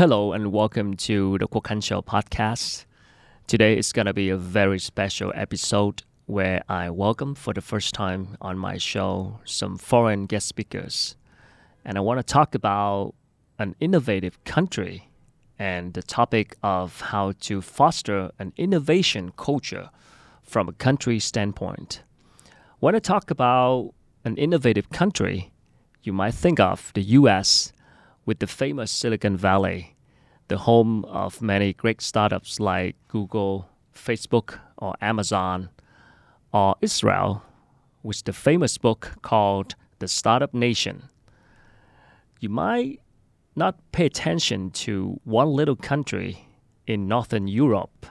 Hello and welcome to the Quoc Show podcast. Today is going to be a very special episode where I welcome for the first time on my show some foreign guest speakers. And I want to talk about an innovative country and the topic of how to foster an innovation culture from a country standpoint. When I talk about an innovative country, you might think of the US with the famous Silicon Valley, the home of many great startups like Google, Facebook, or Amazon, or Israel, with the famous book called The Startup Nation. You might not pay attention to one little country in Northern Europe,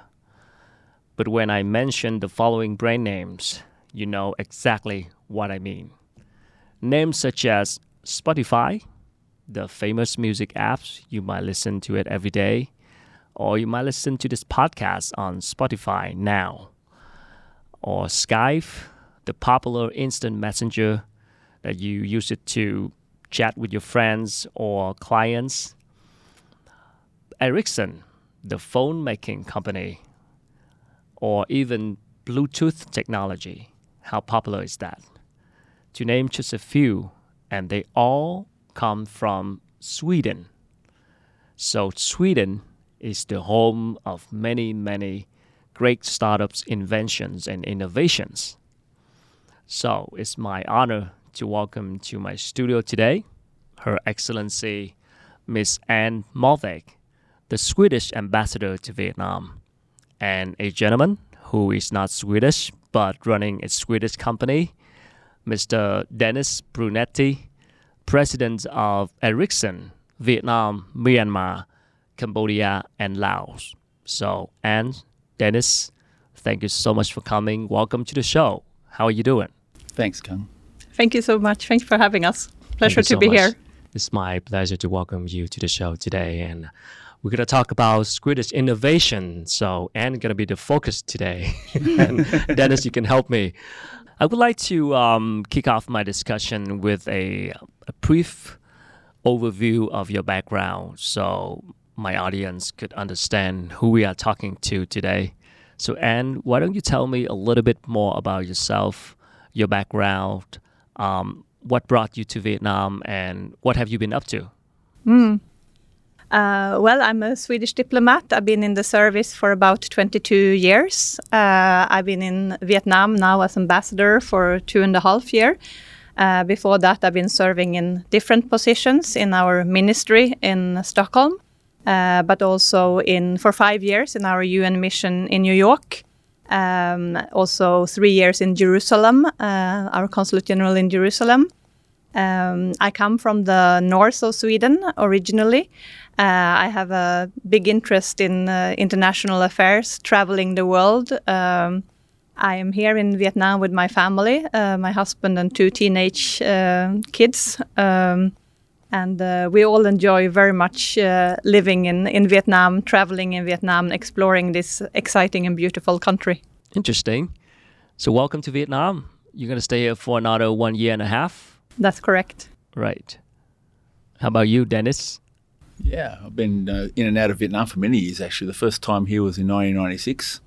but when I mention the following brand names, you know exactly what I mean. Names such as Spotify, the famous music apps, you might listen to it every day, or you might listen to this podcast on Spotify now or Skype, the popular instant messenger that you use it to chat with your friends or clients. Ericsson, the phone making company, or even Bluetooth technology. How popular is that? To name just a few, and they all come from Sweden. So, Sweden is the home of many, many great startups, inventions, and innovations. So it's my honor to welcome to my studio today Her Excellency Miss Ann Måwe, the Swedish ambassador to Vietnam, and a gentleman who is not Swedish but running a Swedish company, Mr. Denis Brunetti, president of Ericsson, Vietnam, Myanmar, Cambodia, and Laos. So, Ann, Denis, thank you so much for coming. Welcome to the show. How are you doing? Thanks, Khanh. Thank you so much. Thanks for having us. Pleasure to so be much. here. It's my pleasure to welcome you to the show today. And we're going to talk about Swedish innovation. So, Ann going to be the focus today. and Denis, you can help me. I would like to um, kick off my discussion with a, a brief overview of your background. So, my audience could understand who we are talking to today. So, Ann, why don't you tell me a little bit more about yourself, your background, um, what brought you to Vietnam, and what have you been up to? Mm. Uh, well, I'm a Swedish diplomat. I've been in the service for about 22 years. Uh, I've been in Vietnam now as ambassador for two and a half years. Uh, before that, I've been serving in different positions in our ministry in Stockholm uh, but also in for five years in our UN mission in New York. Um, also three years in Jerusalem, uh, our consulate general in Jerusalem. Um, I come from the north of Sweden originally. Uh, I have a big interest in uh, international affairs, traveling the world. Um, I am here in Vietnam with my family, uh, my husband and two teenage uh, kids. Um, and uh, we all enjoy very much uh, living in, in Vietnam, traveling in Vietnam, exploring this exciting and beautiful country. Interesting. So, welcome to Vietnam. You're going to stay here for another one year and a half? That's correct. Right. How about you, Denis? Yeah, I've been uh, in and out of Vietnam for many years, actually. The first time here was in 1996.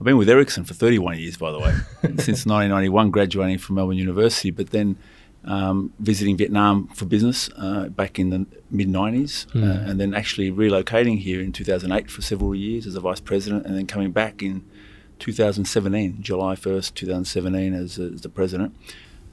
I've been with Ericsson for 31 years, by the way, since 1991, graduating from Melbourne University. But then um, visiting Vietnam for business uh, back in the mid 90s, mm. uh, hmm. and then actually relocating here in 2008 for several years as a vice president, and then coming back in 2017, July 1st, 2017, as, as the president.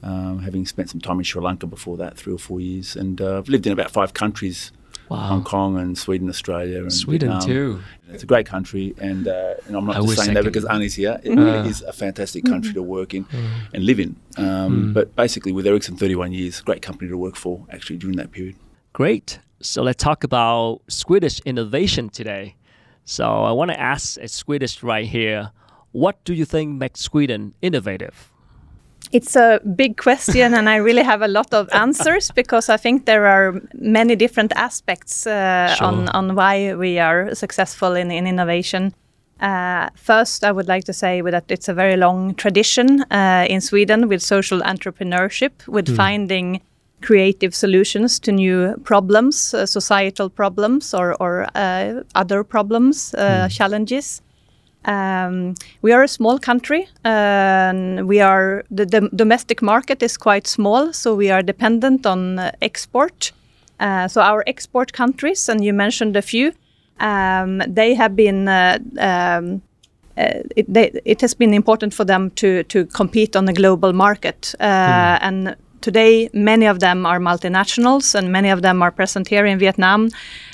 Um, having spent some time in Sri Lanka before that, three or four years, and uh, I've lived in about five countries Wow. Hong Kong and Sweden, Australia, and Sweden Vietnam. too. It's a great country, and, uh, and I'm not I just saying that because Annie's here. It uh, is a fantastic country to work in mm. and live in. Um, mm. But basically, with Ericsson, 31 years, great company to work for actually during that period. Great. So let's talk about Swedish innovation today. So I want to ask a Swedish right here. What do you think makes Sweden innovative? It's a big question, and I really have a lot of answers because I think there are many different aspects uh, sure. on, on why we are successful in, in innovation. Uh, first, I would like to say that it's a very long tradition uh, in Sweden with social entrepreneurship, with mm. finding creative solutions to new problems, uh, societal problems or, or uh, other problems, uh, challenges. Um, we are a small country, and we are the, the domestic market is quite small, so we are dependent on uh, export. Uh, so our export countries, and you mentioned a few, um, they have been. Uh, um, uh, it, they, it has been important for them to to compete on the global market, uh, and today many of them are multinationals, and many of them are present here in Vietnam.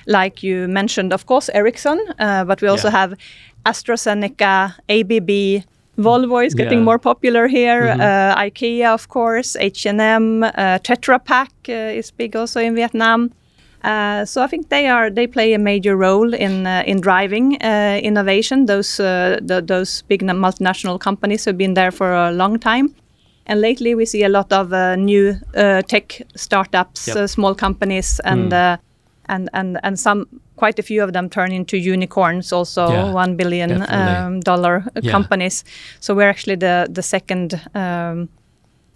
Like you mentioned, of course, Ericsson, uh, but we also Yeah. have AstraZeneca, ABB. Volvo is getting Yeah. more popular here. Uh, IKEA, of course, H&M, uh, Tetra Pak uh, is big also in Vietnam. Uh, so I think they are they play a major role in uh, in driving uh, innovation. Those the, those big na- multinational companies have been there for a long time, and lately we see a lot of new tech startups, Yep. small companies, and uh, and and and some quite a few of them turn into unicorns, also Yeah, one billion um, dollar Yeah. companies. So we're actually the the second. Um,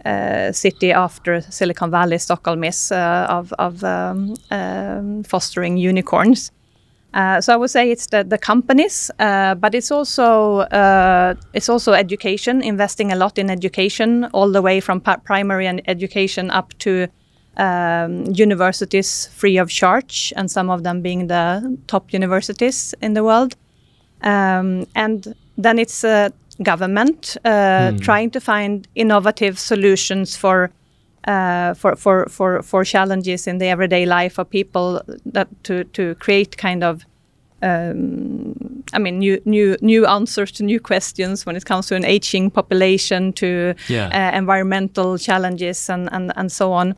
uh, city after Silicon Valley, Stockholm is uh, of, of um, um, fostering unicorns. Uh, so I would say it's the, the companies, uh, but it's also uh, it's also education, investing a lot in education, all the way from primary and education up to um, universities free of charge, and some of them being the top universities in the world. Um, and then it's uh, government uh, trying to find innovative solutions for, uh, for for for for challenges in the everyday life of people that to to create kind of um, I mean, new new new answers to new questions when it comes to an aging population, to Yeah. uh, environmental challenges, and and and so on.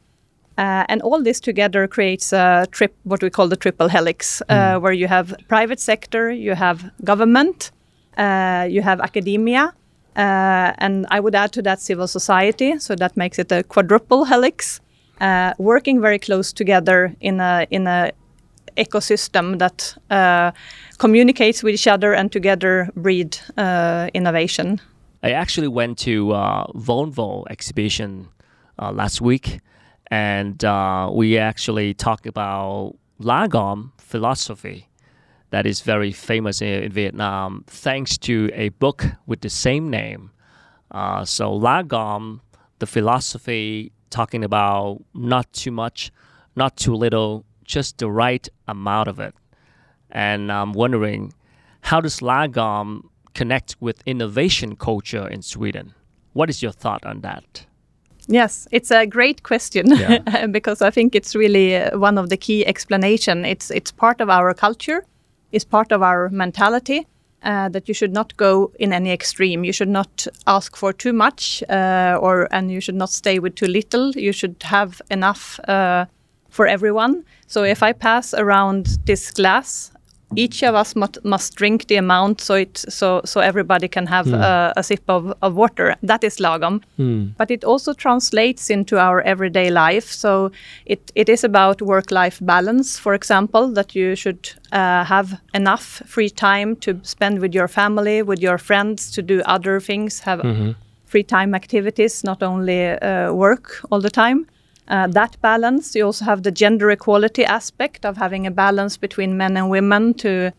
Uh, and all this together creates a trip, what we call the triple helix, uh, where you have private sector, you have government, uh, you have academia, uh, and I would add to that civil society. So that makes it a quadruple helix, uh, working very close together in a in a ecosystem that uh, communicates with each other and together breed uh, innovation. I actually went to uh, Volvo exhibition uh, last week, and uh, we actually talk about Lagom philosophy that is very famous in, in Vietnam, thanks to a book with the same name. Uh, so Lagom, the philosophy talking about not too much, not too little, just the right amount of it. And I'm wondering, how does Lagom connect with innovation culture in Sweden? What is your thought on that? Yes, it's a great question Yeah. because I think it's really uh, one of the key explanation. It's it's part of our culture, it's part of our mentality. Uh, that you should not go in any extreme. You should not ask for too much, uh, or and you should not stay with too little. You should have enough uh, for everyone. So if I pass around this glass, each of us must, must drink the amount so it so so everybody can have uh, a sip of, of water. That is lagom. But it also translates into our everyday life. So it, it is about work-life balance, for example, that you should uh, have enough free time to spend with your family, with your friends, to do other things, have free time activities, not only uh, work all the time. Uh, that balance. You also have the gender equality aspect of having a balance between men and women to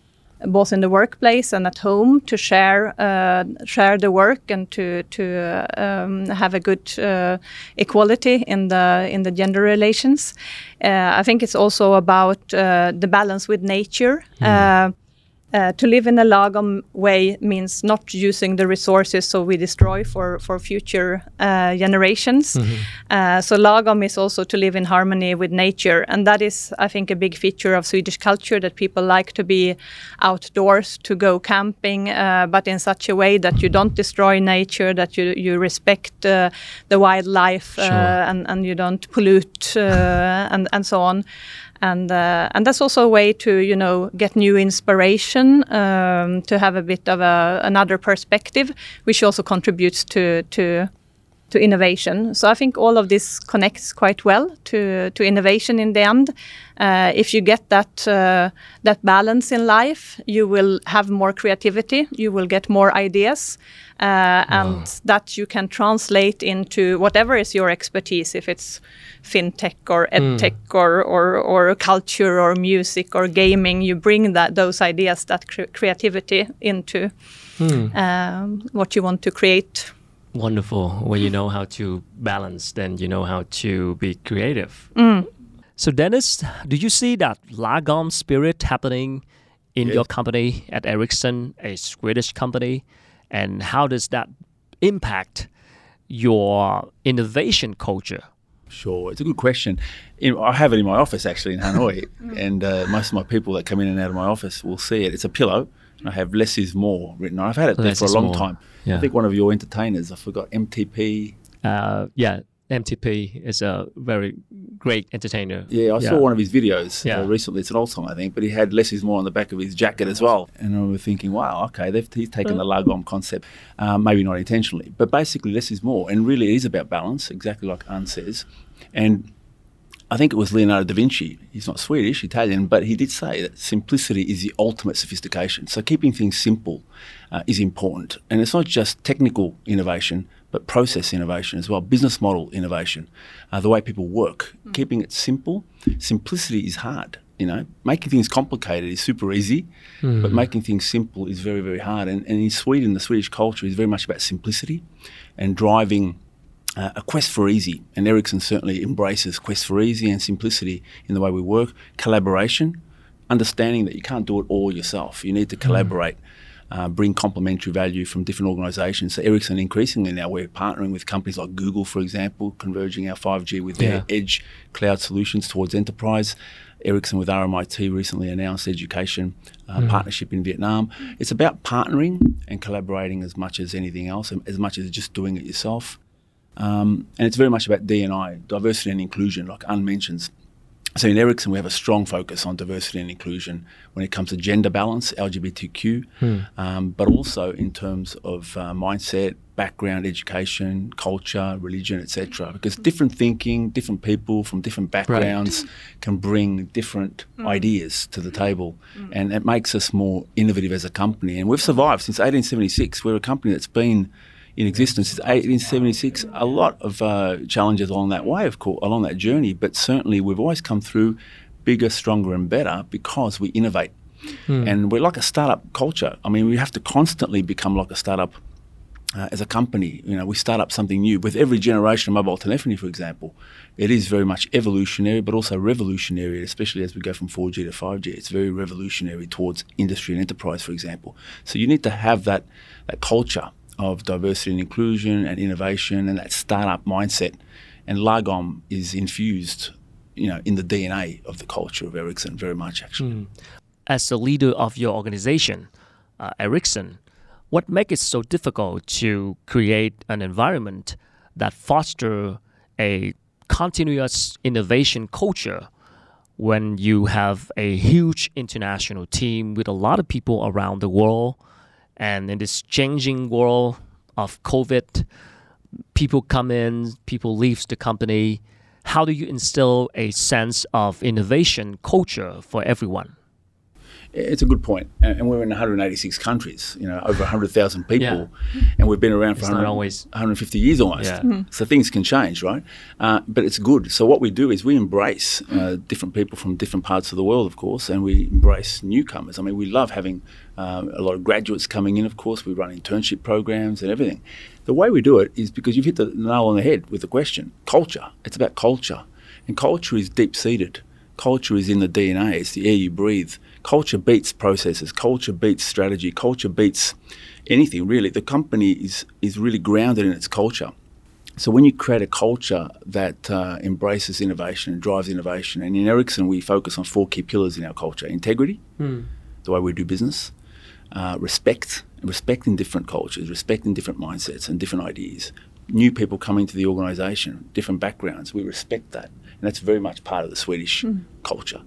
both in the workplace and at home to share uh, share the work and to to um, have a good uh, equality in the in the gender relations. Uh, I think it's also about uh, the balance with nature. Uh, uh, to live in a lagom way means not using the resources so we destroy for for future uh, generations. Uh, so lagom is also to live in harmony with nature, and that is, I think, a big feature of Swedish culture that people like to be outdoors, to go camping, uh, but in such a way that you don't destroy nature, that you you respect uh, the wildlife, Sure. uh, and and you don't pollute, and and so on and uh, and that's also a way to you know get new inspiration um, to have a bit of a, another perspective which also contributes to to to innovation. So I think all of this connects quite well to to innovation in the end. Uh, if you get that uh, that balance in life, you will have more creativity. You will get more ideas, uh, and that you can translate into whatever is your expertise. If it's fintech or edtech or, or or culture or music or gaming, you bring that those ideas, that cre creativity into um, what you want to create. Wonderful. When you know how to balance, then you know how to be creative. So, Denis, do you see that Lagom spirit happening in Yes. your company at Ericsson, a Swedish company? And how does that impact your innovation culture? Sure, it's a good question. In, I have it in my office actually in Hanoi, and uh, most of my people that come in and out of my office will see it. It's a pillow, and I have "Less is more" written. on it. I've had it there Less for a long more. time. Yeah. I think one of your entertainers, I forgot MTP. Uh, yeah, MTP is a very great entertainer. Yeah, I saw one of his videos Yeah. uh, recently. It's an old song, I think, but he had "Less is more" on the back of his jacket as well. And I was thinking, wow, okay, they've, he's taken the Lagom concept, um, maybe not intentionally, but basically "Less is more," and really it is about balance, exactly like Ann says, and. I think it was Leonardo da Vinci. He's not Swedish, Italian, but he did say that simplicity is the ultimate sophistication. So keeping things simple uh, is important. And it's not just technical innovation, but process innovation as well, business model innovation, uh, the way people work. Keeping it simple, simplicity is hard. You know, making things complicated is super easy, but making things simple is very, very hard. And, and in Sweden, the Swedish culture is very much about simplicity and driving uh, a quest for easy, and Ericsson certainly embraces quest for easy and simplicity in the way we work. Collaboration, understanding that you can't do it all yourself. You need to collaborate, uh, bring complementary value from different organisations. So Ericsson increasingly now we're partnering with companies like Google, for example, converging our 5G with their Yeah. edge cloud solutions towards enterprise. Ericsson with RMIT recently announced education uh, partnership in Vietnam. It's about partnering and collaborating as much as anything else, as much as just doing it yourself. Um, and it's very much about D&I, diversity and inclusion, like Ann mentions. So in Ericsson, we have a strong focus on diversity and inclusion when it comes to gender balance, LGBTQ, um, but also in terms of uh, mindset, background, education, culture, religion, etc. Because different thinking, different people from different backgrounds can bring different ideas to the table, and it makes us more innovative as a company. And we've survived since 1876. We're a company that's been in existence since 1876. A lot of uh, challenges along that way, of course, along that journey, but certainly we've always come through bigger, stronger, and better because we innovate. And we're like a startup culture. I mean, we have to constantly become like a startup uh, as a company. You know, we start up something new with every generation of mobile telephony, for example. It is very much evolutionary, but also revolutionary, especially as we go from 4G to 5G. It's very revolutionary towards industry and enterprise, for example. So you need to have that that culture of diversity and inclusion and innovation and that startup mindset. And Lagom is infused, you know, in the DNA of the culture of Ericsson very much, actually. As the leader of your organization, uh, Ericsson, what makes it so difficult to create an environment that foster a continuous innovation culture when you have a huge international team with a lot of people around the world and in this changing world of covid. People come in people leaves the company. How do you instill a sense of innovation culture for everyone It's a good point, and and we're in 186 countries. You know, over 100,000 people, and we've been around for 100 always- 150 years almost. Yeah. So things can change, right? Uh, but it's good. So what we do is we embrace uh, different people from different parts of the world, of course, and we embrace newcomers. I mean, we love having um, a lot of graduates coming in. Of course, we run internship programs and everything. The way we do it is because you've hit the nail on the head with the question: culture. It's about culture, and culture is deep seated. Culture is in the DNA. It's the air you breathe. Culture beats processes. Culture beats strategy. Culture beats anything really. The company is is really grounded in its culture. So when you create a culture that uh, embraces innovation and drives innovation, and in Ericsson we focus on four key pillars in our culture: integrity, the way we do business, uh, respect, respecting different cultures, respecting different mindsets and different ideas. New people coming to the organisation, different backgrounds, we respect that, and that's very much part of the Swedish culture.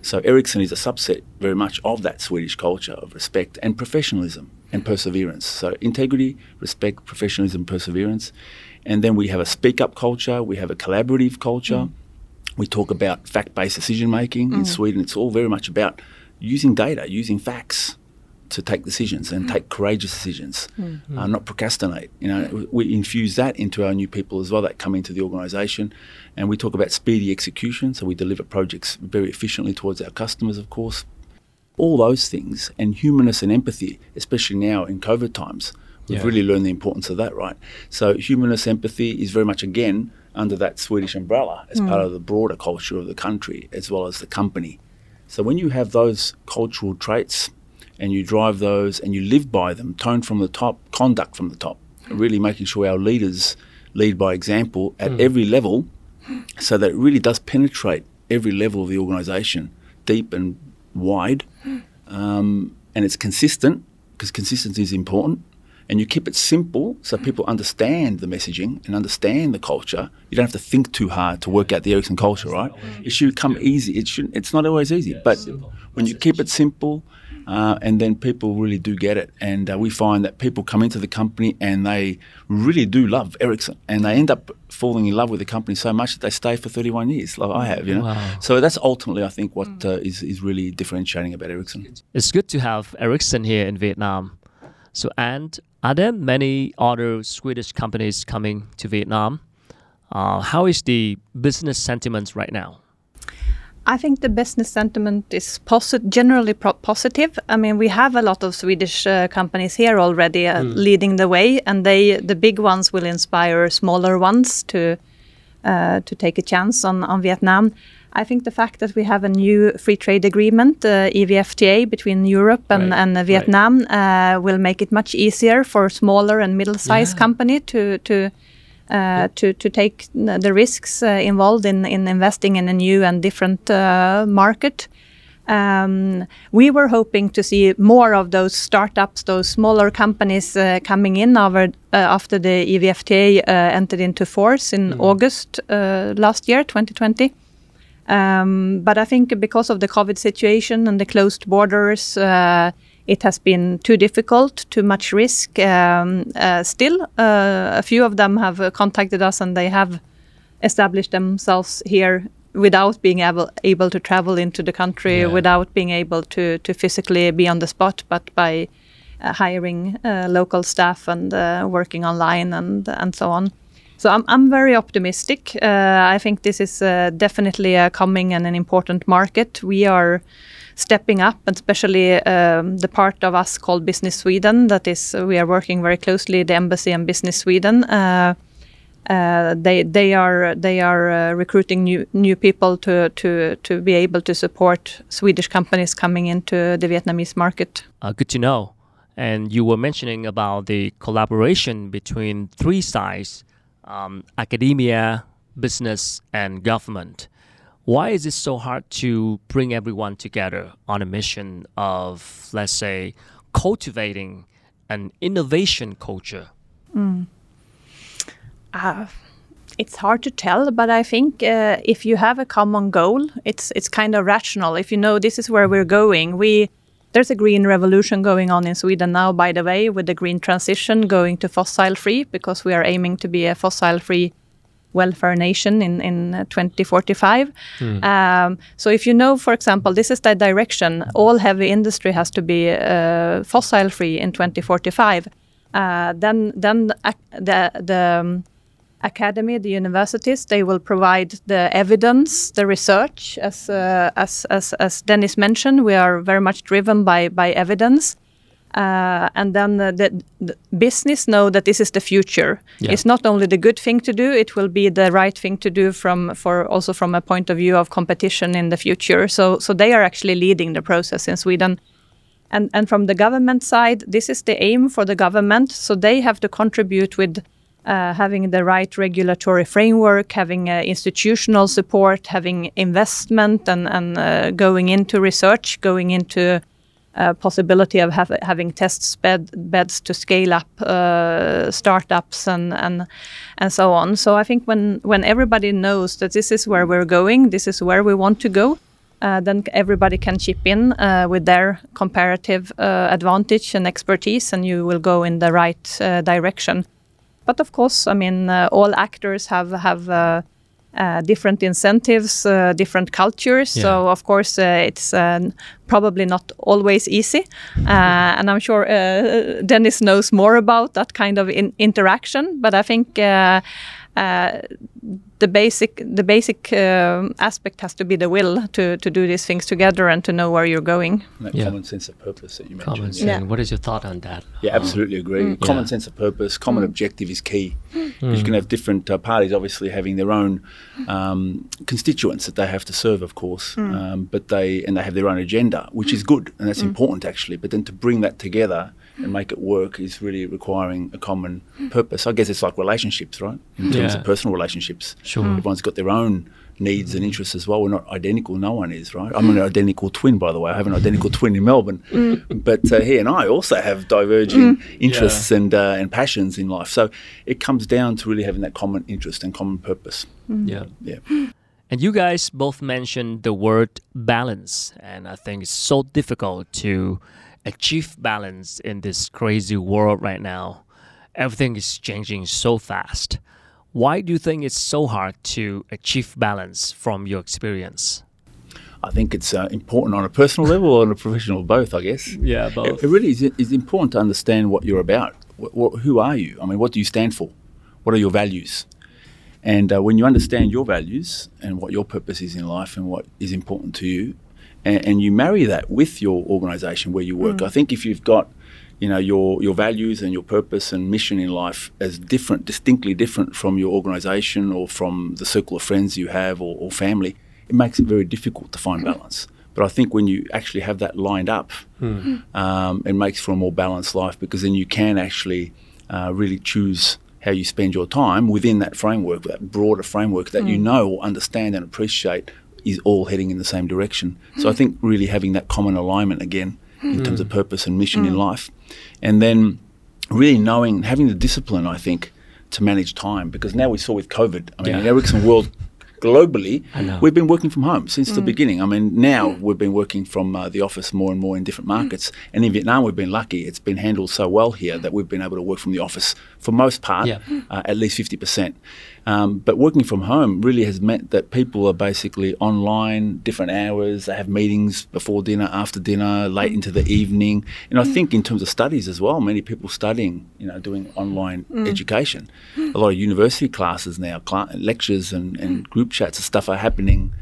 So Ericsson is a subset very much of that Swedish culture of respect and professionalism. and perseverance. So integrity, respect, professionalism, perseverance. And then we have a speak up culture, we have a collaborative culture. Mm. We talk about fact based decision making. Mm. In Sweden, it's all very much about using data, using facts to take decisions and mm. take courageous decisions, mm. uh, not procrastinate. You know, we infuse that into our new people as well that come into the organisation, and we talk about speedy execution. So we deliver projects very efficiently towards our customers, of course. All those things and humanness and empathy, especially now in COVID times, we've yeah. really learned the importance of that, right? So humanness, empathy is very much again under that Swedish umbrella as mm. part of the broader culture of the country as well as the company. So when you have those cultural traits and you drive those and you live by them, tone from the top, conduct from the top, really making sure our leaders lead by example at mm. every level so that it really does penetrate every level of the organisation, deep and wide, um, and it's consistent because consistency is important. And you keep it simple so people understand the messaging and understand the culture. You don't have to think too hard to work out the Ericsson culture, right? It should come easy. It should. It's not always easy, but when you keep it simple uh, and then people really do get it. And uh, we find that people come into the company and they really do love Ericsson, and they end up falling in love with the company so much that they stay for 31 years, like I have. You know, wow. so that's ultimately, I think, what uh, is is really differentiating about Ericsson. It's good to have Ericsson here in Vietnam. So, and are there many other Swedish companies coming to Vietnam? Uh, how is the business sentiment right now? I think the business sentiment is posi- generally positive. I mean, we have a lot of Swedish uh, companies here already uh, mm. leading the way, and they the big ones will inspire smaller ones to uh, to take a chance on on Vietnam. I think the fact that we have a new free trade agreement, uh, EVFTA, between Europe and, right. and Vietnam, right. Uh, will make it much easier for smaller and middle-sized yeah. company to to uh, to to take the risks uh, involved in in investing in a new and different uh, market. Um, we were hoping to see more of those startups, those smaller companies uh, coming in over, uh, after the EVFTA uh, entered into force in mm. August last year, 2020. Um, but I think because of the COVID situation and the closed borders, it has been too difficult, too much risk. Um, uh, still, uh, a few of them have contacted us and they have established themselves here without being able able to travel into the country, yeah. without being able to to physically be on the spot, but by uh, hiring uh, local staff and uh, working online and and so on. So I'm I'm very optimistic. Uh, I think this is definitely a coming and an important market. We are stepping up, especially um, the part of us called Business Sweden. That is, we are working very closely the embassy and Business Sweden. Uh, uh, they they are they are uh, recruiting new new people to to to be able to support Swedish companies coming into the Vietnamese market. Uh, good to know. And you were mentioning about the collaboration between three sides: um, academia, business, and government why is it so hard to bring everyone together on a mission of, let's say, cultivating an innovation culture? Mm. Uh, it's hard to tell, but I think uh, if you have a common goal, it's it's kind of rational. If you know this is where we're going, we there's a green revolution going on in Sweden now. By the way, with the green transition going to fossil free, because we are aiming to be a fossil free welfare nation in, in 2045. Mm. Um, so if you know, for example, this is the direction, all heavy industry has to be uh, fossil free in 2045, uh, then then the the um, academy, the universities, they will provide the evidence, the research. As uh, as, as as Denis mentioned, we are very much driven by by evidence. Uh, and then the, the, the, business know that this is the future. Yeah. It's not only the good thing to do; it will be the right thing to do from for also from a point of view of competition in the future. So, so they are actually leading the process in Sweden. And and from the government side, this is the aim for the government. So they have to contribute with uh, having the right regulatory framework, having uh, institutional support, having investment, and and uh, going into research, going into uh, possibility of have, having test bed, beds to scale up uh, startups and, and and so on. So I think when when everybody knows that this is where we're going, this is where we want to go, uh, then everybody can chip in uh, with their comparative uh, advantage and expertise, and you will go in the right direction. But of course, I mean, uh, all actors have have uh, uh, different incentives, uh, different cultures. Yeah. So of course, uh, it's uh, probably not always easy. And I'm sure Denis knows more about that kind of in- interaction. But I think. Uh, uh, the basic the basic um aspect has to be the will to, to do these things together and to know where you're going. That Yeah. common sense of purpose that you mentioned. Common sense. Yeah. What is your thought on that? Yeah, absolutely agree. Common sense of purpose, common objective is key. Because you can have different uh, parties, obviously having their own um, constituents that they have to serve, of course. Um, but they and they have their own agenda, which is good and that's important actually. But then to bring that together and make it work is really requiring a common purpose. I guess it's like relationships, right? In terms Yeah. of personal relationships, Sure. everyone's got their own needs and interests as well. We're not identical. No one is, right? I'm an identical twin, by the way. I have an identical twin in Melbourne, but uh, he and I also have diverging interests and uh, and passions in life. So it comes down to really having that common interest and common purpose. Yeah. Yeah. And you guys both mentioned the word balance, and I think it's so difficult to achieve balance in this crazy world right now. Everything is changing so fast. Why do you think it's so hard to achieve balance from your experience? I think it's uh, important on a personal level or on a professional, both. I guess. Yeah, It, it really is, is important to understand what you're about. What, what, who are you? I mean, what do you stand for? What are your values? And uh, when you understand your values and what your purpose is in life and what is important to you, and, and you marry that with your organisation where you work, mm. I think if you've got you know your your values and your purpose and mission in life as different, distinctly different from your organisation or from the circle of friends you have or, or family, it makes it very difficult to find mm. balance. But I think when you actually have that lined up, hmm. Hmm. um, it makes for a more balanced life because then you can actually uh, really choose how you spend your time within that framework, that broader framework that you mm. know or understand and appreciate is all heading in the same direction. So I think really having that common alignment again in hmm. terms of purpose and mission in hmm. life, and then really knowing, having the discipline, I think, to manage time because now we saw with COVID, I mean, Yeah. in Ericsson world globally, we've been working from home since the hmm. beginning. I mean, now we've been working from uh, the office more and more in different markets. And in Vietnam, we've been lucky. It's been handled so well here that we've been able to work from the office for most part, Yeah. uh, at least 50%. Um, but working from home really has meant that people are basically online, different hours. They have meetings before dinner, after dinner, late into the evening. And I think in terms of studies as well, many people studying, you know, doing online education. A lot of university classes now, cla lectures and, and group chats and stuff are happening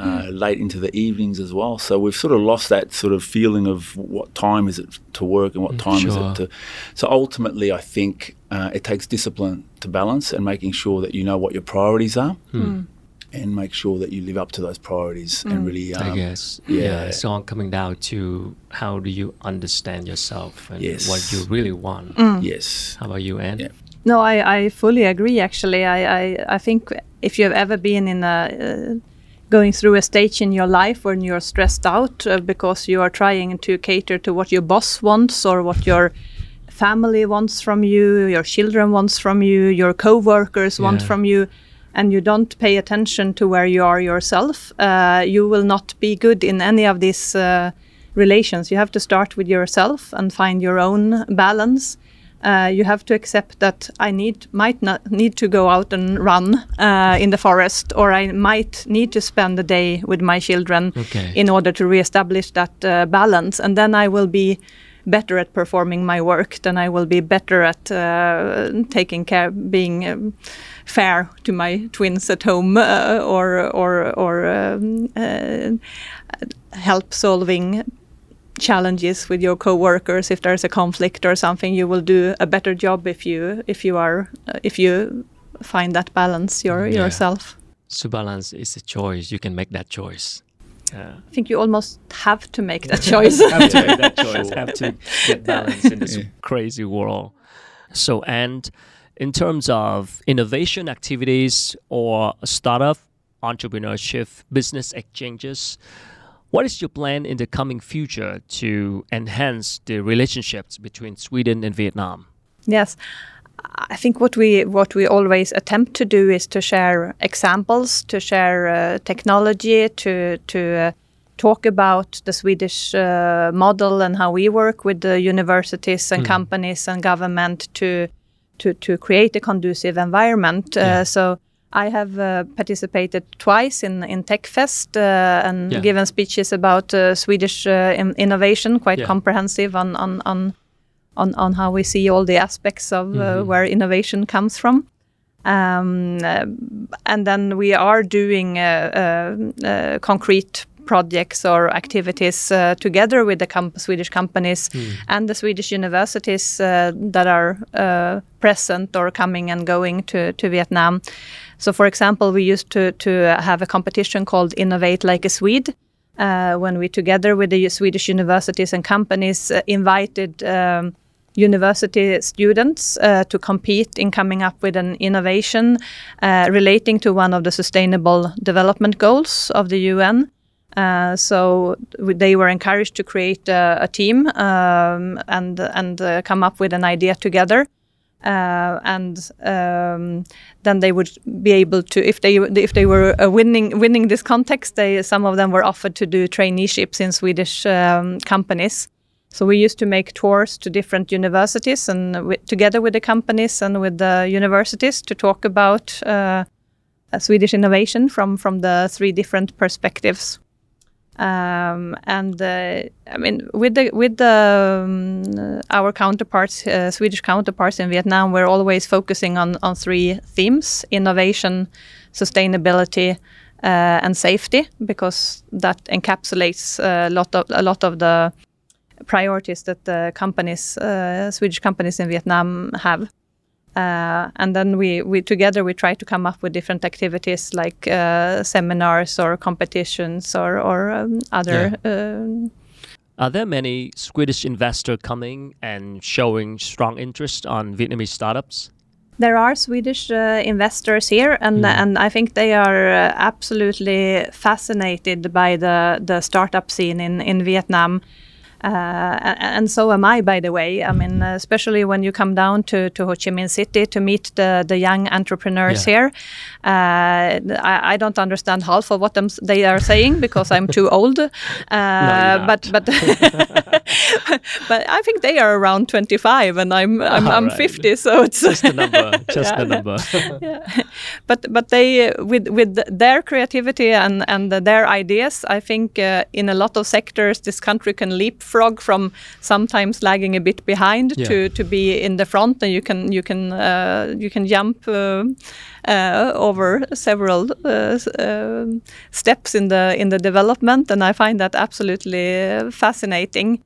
uh, late into the evenings as well. So we've sort of lost that sort of feeling of what time is it to work and what time is it to. So ultimately, I think uh, it takes discipline to balance and making sure that you know what your priorities are. And make sure that you live up to those priorities and really. Um, I guess. Yeah. yeah. It's all coming down to how do you understand yourself and Yes. what you really want. Yes. How about you, Ann? Yeah. No, I, I fully agree. Actually, I, I, I think if you've ever been in a uh, going through a stage in your life when you're stressed out uh, because you are trying to cater to what your boss wants or what your family wants from you, your children wants from you, your co-workers want from you, and you don't pay attention to where you are yourself, uh, you will not be good in any of these uh, relations. You have to start with yourself and find your own balance. Uh, you have to accept that I need might not need to go out and run uh, in the forest, or I might need to spend a day with my children Okay. in order to reestablish that uh, balance, and then I will be better at performing my work. Then I will be better at uh, taking care, being um, fair to my twins at home, uh, or or or um, uh, help solving challenges with your coworkers if there's a conflict or something you will do a better job if you if you are uh, if you find that balance your Yeah. yourself So balance is a choice. You can make that choice. Yeah. i think you almost have to make that choice have to make that choice. Have to get balance in this crazy world. So, and in terms of innovation activities or startup, entrepreneurship, business exchanges, what is your plan in the coming future to enhance the relationships between Sweden and Vietnam? Yes. I think what we what we always attempt to do is to share examples, to share uh, technology, to to uh, talk about the Swedish uh, model and how we work with the universities and companies and government to to to create a conducive environment. Yeah. Uh, so I have uh, participated twice in in TechFest uh, and Yeah. given speeches about uh, Swedish uh, in- innovation, quite Yeah. comprehensive on on on on on how we see all the aspects of uh, where innovation comes from. Um, uh, and then we are doing concrete projects or activities uh, together with the com- Swedish companies and the Swedish universities uh, that are uh, present or coming and going to, to Vietnam. So, for example, we used to, to have a competition called Innovate Like a Swede, uh, when we, together with the Swedish universities and companies, uh, invited um, university students uh, to compete in coming up with an innovation uh, relating to one of the sustainable development goals of the UN. Uh, so they were encouraged to create a, team um, and and uh, come up with an idea together. Uh, and um, then they would be able to, if they if they were uh, winning winning this context, they some of them were offered to do traineeships in Swedish um, companies. So we used to make tours to different universities and together with the companies and with the universities to talk about uh, Swedish innovation from from the three different perspectives. Um, and uh, I mean, with the with the um, uh, our counterparts, uh, Swedish counterparts in Vietnam, we're always focusing on on three themes: innovation, sustainability, uh, and safety, because that encapsulates a lot of a lot of the priorities that the companies, uh, Swedish companies in Vietnam have. Uh, and then we, we together we try to come up with different activities like uh, seminars or competitions or, or um, other. um Are there many Swedish investor coming and showing strong interest on Vietnamese startups? there are Swedish uh, investors here, and and I think they are uh, absolutely fascinated by the the startup scene in in Vietnam. Uh, and so am I, by the way. I mean, uh, especially when you come down to, to Ho Chi Minh City to meet the, the young entrepreneurs Yeah. here. Uh, I, I don't understand half of what they are saying because I'm too old. Uh, you're but but but I think they are around 25, and I'm I'm, I'm Alright. 50, so it's Just the number. Just Yeah. number. yeah. but but they with with their creativity and and their ideas i think uh, in a lot of sectors this country can leapfrog from sometimes lagging a bit behind Yeah. to to be in the front and you can you can uh, you can jump uh, uh, over several uh, um steps in the in the development and i find that absolutely uh, fascinating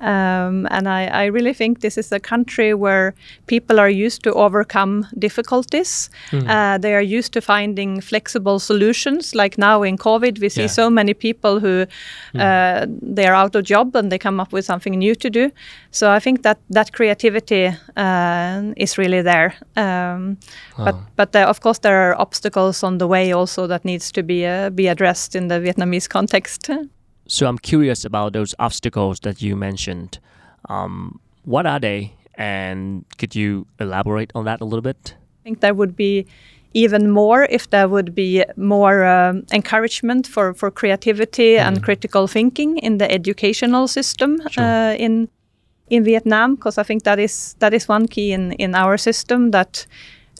um, and I, I really think this is a country where people are used to overcome difficulties. Uh, they are used to finding flexible solutions. Like now in COVID, we see Yeah. so many people who uh, they are out of job and they come up with something new to do. So I think that that creativity uh, is really there. Um, But but there, of course there are obstacles on the way also that needs to be uh, be addressed in the Vietnamese context. So I'm curious about those obstacles that you mentioned. Um, what are they, and could you elaborate on that a little bit? I think there would be even more if there would be more um, encouragement for, for creativity and critical thinking in the educational system uh, in in Vietnam because I think that is that is one key in, in our system that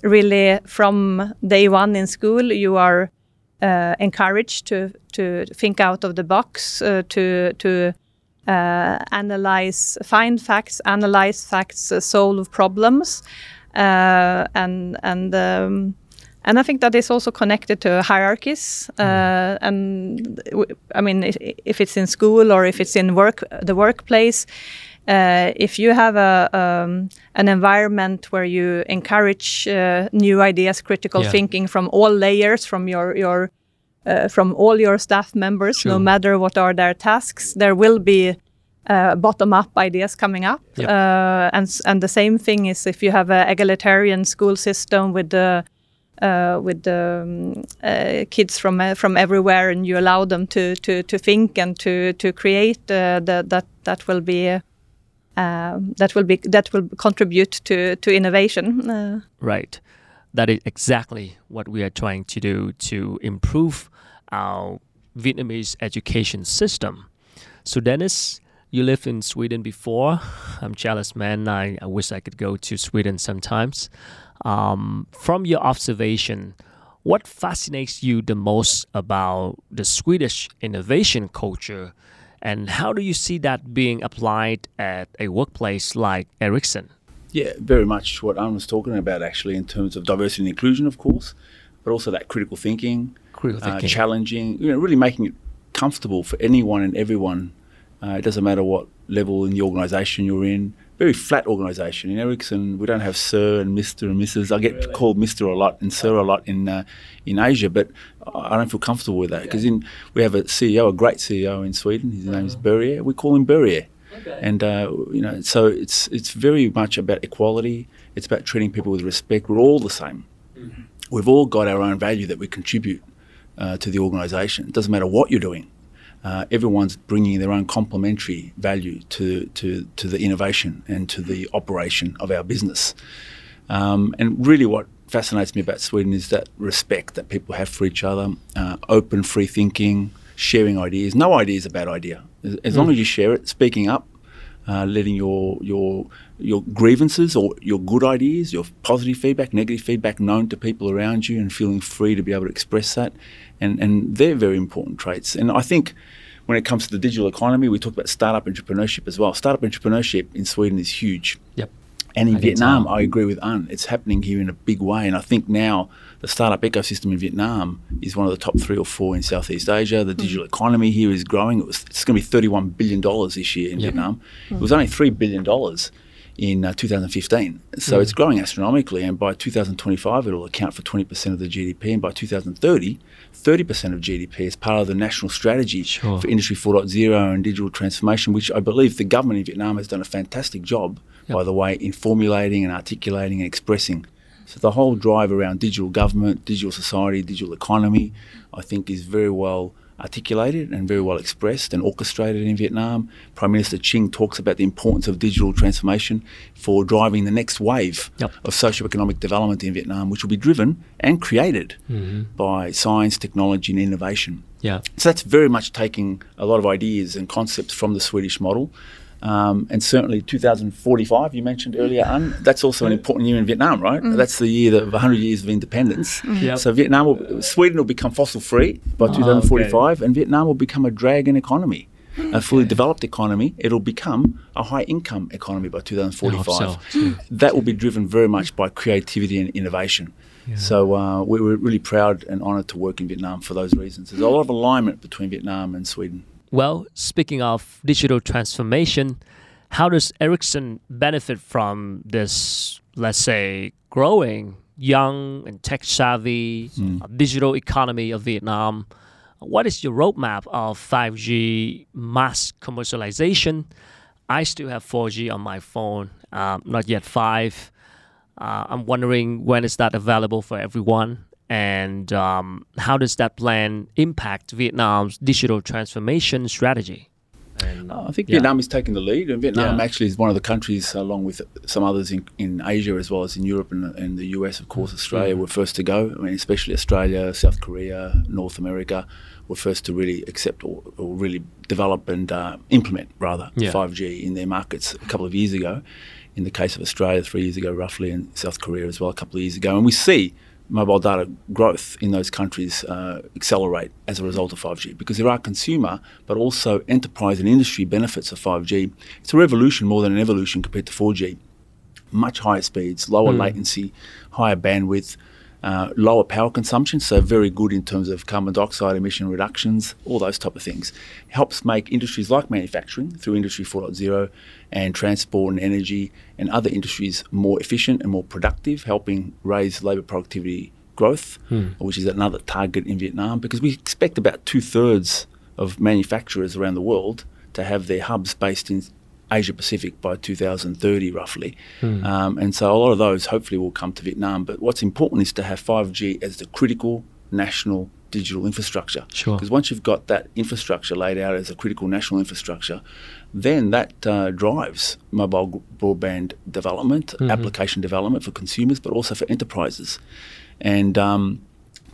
really from day one in school you are uh, encouraged to to think out of the box uh, to to uh, analyze, find facts, analyze facts, uh, solve problems, uh, and and um, and I think that is also connected to hierarchies. Uh, and w- I mean, if it's in school or if it's in work, the workplace. Uh, if you have a um, an environment where you encourage uh, new ideas, critical Yeah. thinking from all layers, from your your uh, from all your staff members, no matter what are their tasks, there will be uh, bottom-up ideas coming up. Yep. Uh, and and the same thing is if you have a egalitarian school system with the uh, with the um, uh, kids from uh, from everywhere, and you allow them to to, to think and to to create, uh, the, that that will be. Um, that will be that will contribute to to innovation. Uh, Right. That is exactly what we are trying to do to improve our Vietnamese education system. So, Denis, you lived in Sweden before. I'm jealous, man. I, I wish I could go to Sweden sometimes. Um, from your observation, what fascinates you the most about the Swedish innovation culture, and how do you see that being applied at a workplace like Ericsson? Yeah, very much what Ann was talking about, actually, in terms of diversity and inclusion, of course, but also that critical thinking, critical uh, thinking. Uh, challenging, you know, really making it comfortable for anyone and everyone. Uh, it doesn't matter what level in the organisation you're in. Very flat organisation. In Ericsson, we don't have Sir and Mister and Mrs. I get really? called Mister a lot and Sir a lot in uh, in Asia, but I don't feel comfortable with that because in we have a CEO, a great CEO in Sweden. His name is uh-huh. Börje. We call him Börje. Okay. And uh, you know, so it's it's very much about equality. It's about treating people with respect. We're all the same. Mm-hmm. We've all got our own value that we contribute uh, to the organisation. It doesn't matter what you're doing uh, everyone's bringing their own complementary value to, to, to the innovation and to the operation of our business. Um, and really, what fascinates me about Sweden is that respect that people have for each other, uh, open, free thinking, sharing ideas. No idea is a bad idea. As, as mm. long as you share it, speaking up, uh, letting your your your grievances or your good ideas, your positive feedback, negative feedback known to people around you, and feeling free to be able to express that, and and they're very important traits. And I think when it comes to the digital economy, we talk about startup entrepreneurship as well. Startup entrepreneurship in Sweden is huge. Yep. And in I Vietnam, I agree with Ann. It's happening here in a big way. And I think now the startup ecosystem in Vietnam is one of the top three or four in Southeast Asia. The mm. digital economy here is growing. It was, it's going to be $31 billion this year in yep. Vietnam. Mm. It was only $3 billion in uh, 2015. So mm. it's growing astronomically, and by 2025, it'll account for 20% of the GDP, and by 2030, 30% of GDP as part of the national strategy sure. for Industry 4.0 and digital transformation, which I believe the government in Vietnam has done a fantastic job, yep. by the way, in formulating and articulating and expressing. So the whole drive around digital government, digital society, digital economy, I think is very well articulated and very well expressed and orchestrated in Vietnam. Prime Minister Chinh talks about the importance of digital transformation for driving the next wave yep. of socio-economic development in Vietnam, which will be driven and created mm-hmm. by science, technology, and innovation. Yeah. So that's very much taking a lot of ideas and concepts from the Swedish model um, and certainly 2045, you mentioned earlier, Ann, that's also an important year in Vietnam, right? Mm. That's the year of 100 years of independence. Mm. Yep. So Vietnam, will, Sweden will become fossil free by 2045, oh, okay. and Vietnam will become a dragon economy. A fully okay. developed economy, it'll become a high income economy by 2045. So. That will be driven very much by creativity and innovation. Yeah. So uh, we, we're really proud and honoured to work in Vietnam for those reasons. There's a lot of alignment between Vietnam and Sweden. Well, speaking of digital transformation, how does Ericsson benefit from this, let's say, growing young and tech savvy mm. digital economy of Vietnam? What is your roadmap of 5G mass commercialization? I still have 4G on my phone, um, not yet 5. Uh, I'm wondering when is that available for everyone? And um, how does that plan impact Vietnam's digital transformation strategy? And, uh, I think yeah. Vietnam is taking the lead, and Vietnam yeah. actually is one of the countries, along with some others in, in Asia as well as in Europe and, and the US, of course. Australia mm-hmm. were first to go. I mean, especially Australia, South Korea, North America were first to really accept or, or really develop and uh, implement rather yeah. 5G in their markets a couple of years ago. In the case of Australia, three years ago, roughly, and South Korea as well, a couple of years ago, and we see mobile data growth in those countries uh, accelerate as a result of 5G because there are consumer but also enterprise and industry benefits of 5G. It's a revolution more than an evolution compared to 4G. Much higher speeds, lower mm. latency, higher bandwidth, uh, lower power consumption, so very good in terms of carbon dioxide emission reductions, all those type of things. Helps make industries like manufacturing through Industry 4.0 and transport and energy and other industries more efficient and more productive, helping raise labour productivity growth, hmm. which is another target in Vietnam, because we expect about two thirds of manufacturers around the world to have their hubs based in Asia Pacific by 2030, roughly. Mm. Um, and so a lot of those hopefully will come to Vietnam. But what's important is to have 5G as the critical national digital infrastructure. Sure. Because once you've got that infrastructure laid out as a critical national infrastructure, then that uh, drives mobile broadband development, mm-hmm. application development for consumers, but also for enterprises. And um,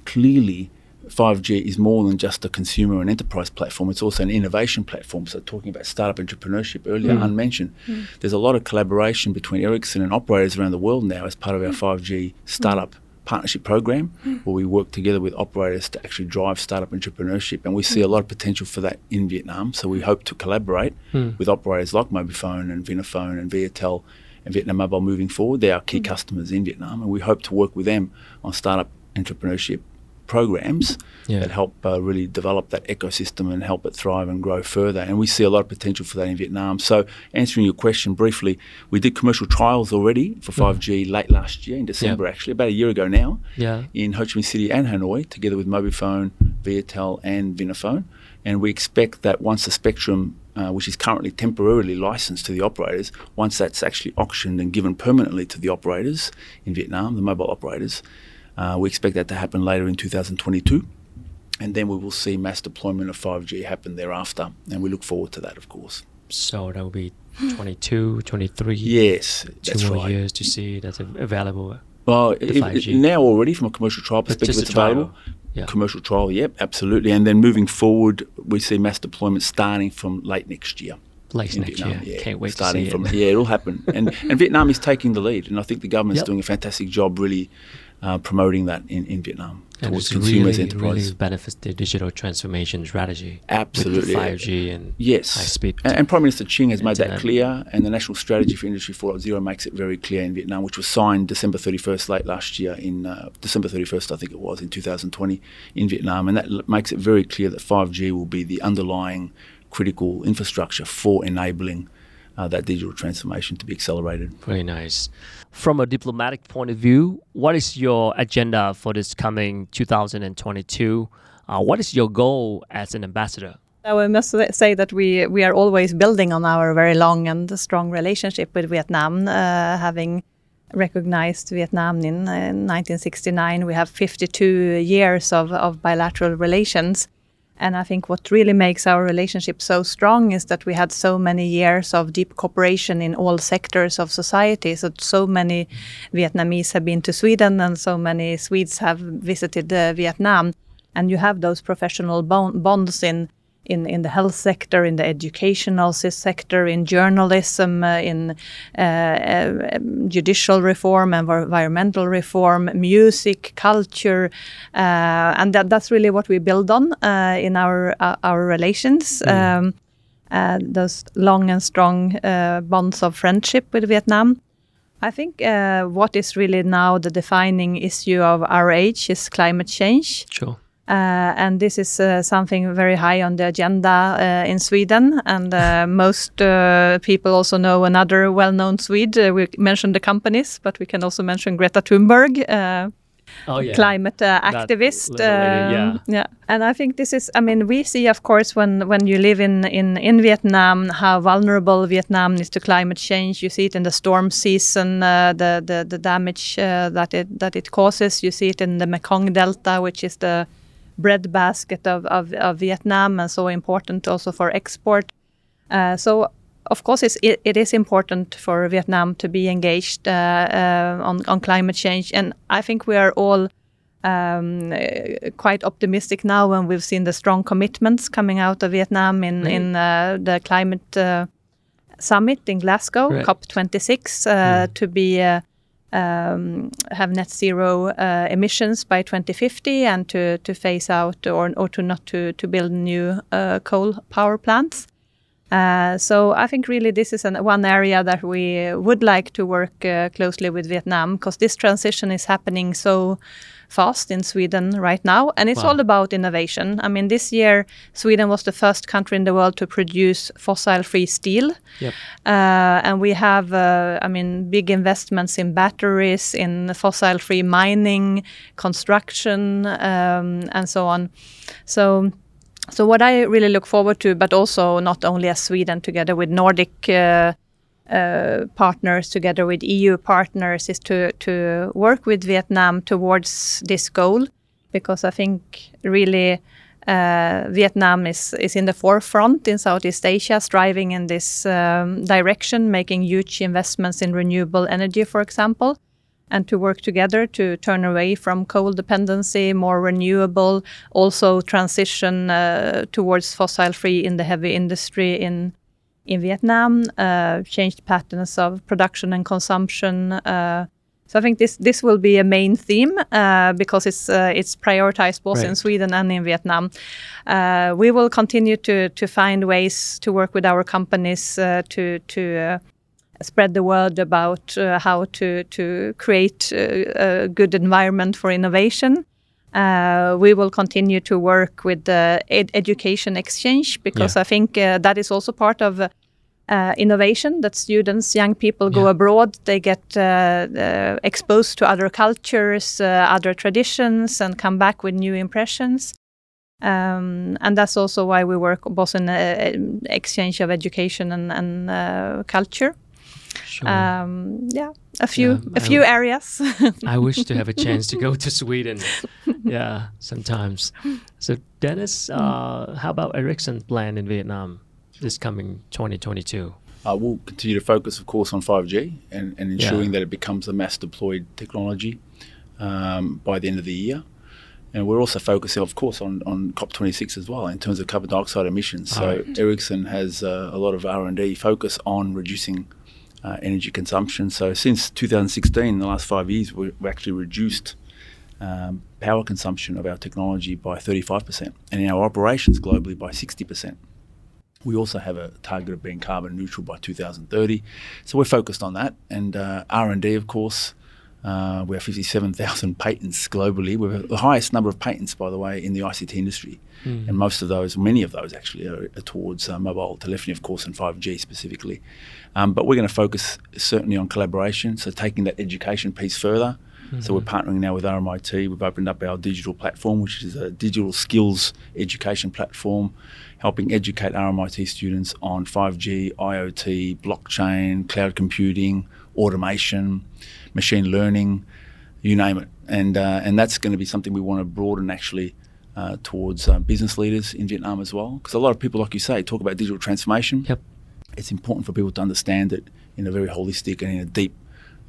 clearly, 5G is more than just a consumer and enterprise platform. It's also an innovation platform. So, talking about startup entrepreneurship earlier, Mm. Ann mentioned, hmm. there's a lot of collaboration between Ericsson and operators around the world now as part of our hmm. 5G hmm. startup partnership program, where we work together with operators to actually drive startup entrepreneurship. And we see a lot of potential for that in Vietnam. So, we hope to collaborate Mm. with operators like Mobifone and Vinaphone and Viettel and Vietnam Mobile moving forward. They're our key customers in Vietnam, and we hope to work with them on startup entrepreneurship programs Yeah. that help uh, really develop that ecosystem and help it thrive and grow further. And we see a lot of potential for that in Vietnam. So, answering your question briefly, we did commercial trials already for 5G late last year in December, actually, about a year ago now Yeah. in Ho Chi Minh City and Hanoi, together with Mobifone, Viettel, and Vinaphone. And we expect that once the spectrum, uh, which is currently temporarily licensed to the operators, once that's actually auctioned and given permanently to the operators in Vietnam, the mobile operators, uh, we expect that to happen later in 2022. And then we will see mass deployment of 5G happen thereafter. And we look forward to that, of course. So that will be 22, 23. Yes, Two more right. years to see that's av- available. Well, if- now already from a commercial trial perspective, it's available. Yeah. Commercial trial, yep, absolutely. And then moving forward, we see mass deployment starting from late next year. Late next Vietnam. year. Yeah, Can't wait starting to see from it. yeah, it'll happen. And and Vietnam is taking the lead, and I think the government's Yep. doing a fantastic job, really uh, promoting that in, in Vietnam And towards consumers, really, enterprises. really benefits the digital transformation strategy. Absolutely. With 5G and Yes. high speed. And, and Prime Minister Chinh has made that clear, and the National Strategy for Industry 4.0 makes it very clear in Vietnam, which was signed December 31st late last year, in uh, December 31st, I think it was, in 2020 in Vietnam. And that l- makes it very clear that 5G will be the underlying critical infrastructure for enabling uh, that digital transformation to be accelerated. Very nice. From a diplomatic point of view, what is your agenda for this coming 2022? Uh, what is your goal as an ambassador? Now, I must say that we we are always building on our very long and strong relationship with Vietnam, uh, having recognized Vietnam in uh, 1969. We have 52 years of, of bilateral relations. And I think what really makes our relationship so strong is that we had so many years of deep cooperation in all sectors of society. So, so many Vietnamese have been to Sweden, and so many Swedes have visited uh, Vietnam. And you have those professional bon- bonds in in, in the health sector, in the educational sector, in journalism, uh, in uh, um, judicial reform, envir- environmental reform, music, culture, uh, and that, that's really what we build on uh, in our uh, our relations. Um, uh, those long and strong uh, bonds of friendship with Vietnam. I think uh, what is really now the defining issue of our age is climate change. Sure. Uh, and this is uh, something very high on the agenda uh, in Sweden. And uh, most uh, people also know another well known Swede. Uh, we mentioned the companies, but we can also mention Greta Thunberg. Uh, Oh, yeah. climate uh, activist. lady, um, yeah. And I think this is. I mean, we see, of course, when when you live in in in Vietnam, how vulnerable Vietnam is to climate change. You see it in the storm season, uh, the the the damage uh, that it that it causes. You see it in the Mekong Delta, which is the breadbasket of, of, of Vietnam and so important also for export. Uh, so of course, it's, it, it is important for Vietnam to be engaged uh, uh, on, on climate change, and I think we are all um, quite optimistic now when we've seen the strong commitments coming out of Vietnam in in uh, the climate uh, summit in Glasgow, Right. COP26, uh, to be. Um, have net zero uh, emissions by 2050 and to, to phase out or, or to not to, to build new uh, coal power plants. Uh, so I think really this is an, one area that we would like to work uh, closely with Vietnam because this transition is happening so fast in Sweden right now, and it's Wow. all about innovation. I mean, this year Sweden was the first country in the world to produce fossil-free steel, Yep. uh, and we have, uh, I mean, big investments in batteries, in fossil-free mining, construction, um, and so on. So. So what I really look forward to, but also not only as Sweden, together with Nordic uh, uh, partners, together with EU partners, is to to work with Vietnam towards this goal, because I think really uh, Vietnam is is in the forefront in Southeast Asia, striving in this um, direction, making huge investments in renewable energy, for example. and to work together to turn away from coal dependency, more renewable, also transition uh, towards fossil free in the heavy industry in in Vietnam, uh, changed patterns of production and consumption. Uh, so I think this this will be a main theme uh, because it's uh, it's prioritized both Right. in Sweden and in Vietnam. Uh, we will continue to to find ways to work with our companies to to spread the word about uh, how to to create uh, a good environment for innovation. Uh, we will continue to work with the ed- education exchange because Yeah. I think uh, that is also part of uh, uh, innovation that students, young people go Yeah. abroad, they get uh, exposed to other cultures, uh, other traditions, and come back with new impressions. Um, and that's also why we work both in exchange of education and, and uh, culture. Sure. Um, yeah, a few Yeah, a I few w- areas. I wish to have a chance to go to Sweden. yeah, sometimes. So, Denis, uh, how about Ericsson plan in Vietnam this coming 2022? Uh, we'll continue to focus, of course, on 5G and, and ensuring that it becomes a mass deployed technology um, by the end of the year. And we're also focusing, of course, on, on COP26 as well in terms of carbon dioxide emissions. So Alright. Ericsson has uh, a lot of R&D focus on reducing uh, energy consumption. So since 2016, the last five years, we- we've actually reduced um, power consumption of our technology by 35%, and in our operations globally by 60%. We also have a target of being carbon neutral by 2030, so we're focused on that. And uh, R&D, of course, uh, we have 57,000 patents globally. We have the highest number of patents, by the way, in the ICT industry, and most of those, many of those actually, are, are towards uh, mobile telephony, of course, and 5G specifically. Um, but we're going to focus certainly on collaboration, so taking that education piece further. So we're partnering now with RMIT. We've opened up our digital platform, which is a digital skills education platform, helping educate RMIT students on 5G, IoT, blockchain, cloud computing, automation, machine learning, you name it. And uh, and that's going to be something we want to broaden actually uh, towards uh, business leaders in Vietnam as well. Because a lot of people, like you say, talk about digital transformation Yep. It's important for people to understand it in a very holistic and in a deep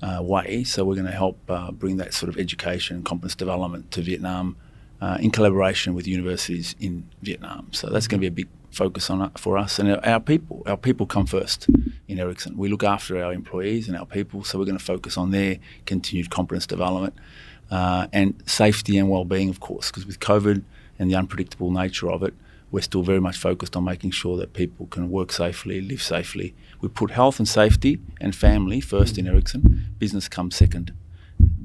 uh, way. So we're going to help uh, bring that sort of education and competence development to Vietnam uh, in collaboration with universities in Vietnam. So that's going to be a big focus on it for us and our, our people. Our people come first in Ericsson. We look after our employees and our people, so we're going to focus on their continued competence development uh, and safety and well-being, of course, because with COVID and the unpredictable nature of it, we're still very much focused on making sure that people can work safely, live safely. We put health and safety and family first in Ericsson. Business comes second.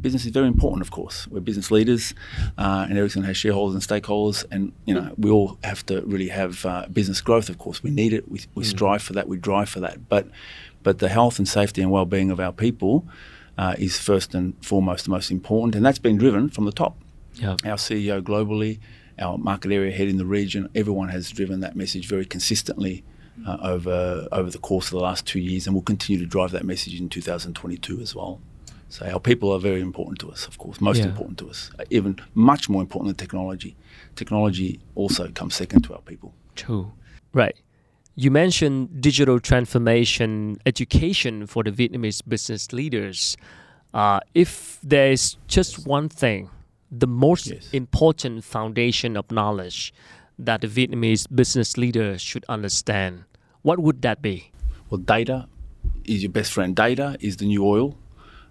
Business is very important, of course. We're business leaders, uh, and Ericsson has shareholders and stakeholders, and you know we all have to really have uh, business growth. Of course, we need it. We, we strive for that. We drive for that. But but the health and safety and well-being of our people uh, is first and foremost the most important, and that's been driven from the top Yeah. our CEO globally, our market area head in the region, everyone has driven that message very consistently uh, over over the course of the last two years, and we'll continue to drive that message in 2022 as well. So our people are very important to us, of course, most Yeah. important to us, even much more important than technology. Technology also comes second to our people. True. Right. You mentioned digital transformation education for the Vietnamese business leaders. Uh, if there is just one thing, the most Yes. important foundation of knowledge that the Vietnamese business leaders should understand, what would that be? Well, data is your best friend. Data is the new oil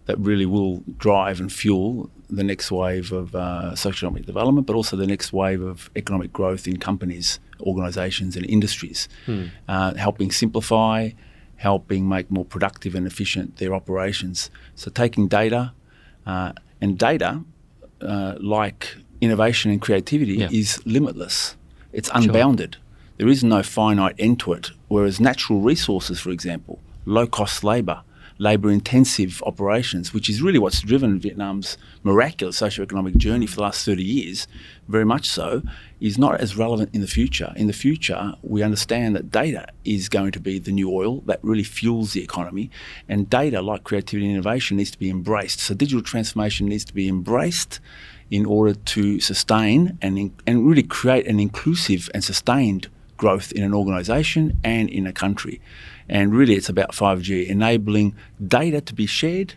that really will drive and fuel the next wave of uh, socioeconomic development, but also the next wave of economic growth in companies, organisations, and industries. Uh, helping simplify, helping make more productive and efficient their operations. So, taking data uh, and data, uh, like innovation and creativity, Yeah. is limitless. It's unbounded. There is no finite end to it. Whereas natural resources, for example, low cost labour, labour intensive operations, which is really what's driven Vietnam's miraculous socioeconomic journey for the last 30 years, very much so, is not as relevant in the future. In the future, we understand that data is going to be the new oil that really fuels the economy, and data, like creativity and innovation, needs to be embraced. So digital transformation needs to be embraced in order to sustain and, and really create an inclusive and sustained growth in an organisation and in a country. And really, it's about 5G, enabling data to be shared,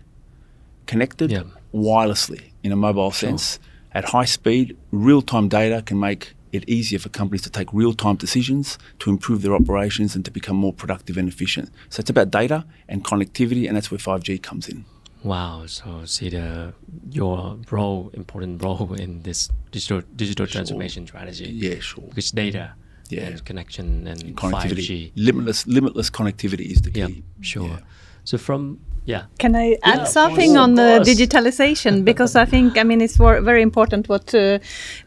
connected, Yeah. wirelessly in a mobile sense at high speed. Real time data can make it easier for companies to take real time decisions to improve their operations and to become more productive and efficient. So it's about data and connectivity, and that's where 5G comes in. Wow. So see the your role, important role in this digital digital transformation strategy. Yeah, sure. Because data, Yeah. and connection and, Connectivity, 5G. limitless, limitless connectivity is the key. Yeah, sure. Yeah. So from yeah, Can I add of something course. on the course. digitalization? Because I think, I mean, it's wor- very important what uh,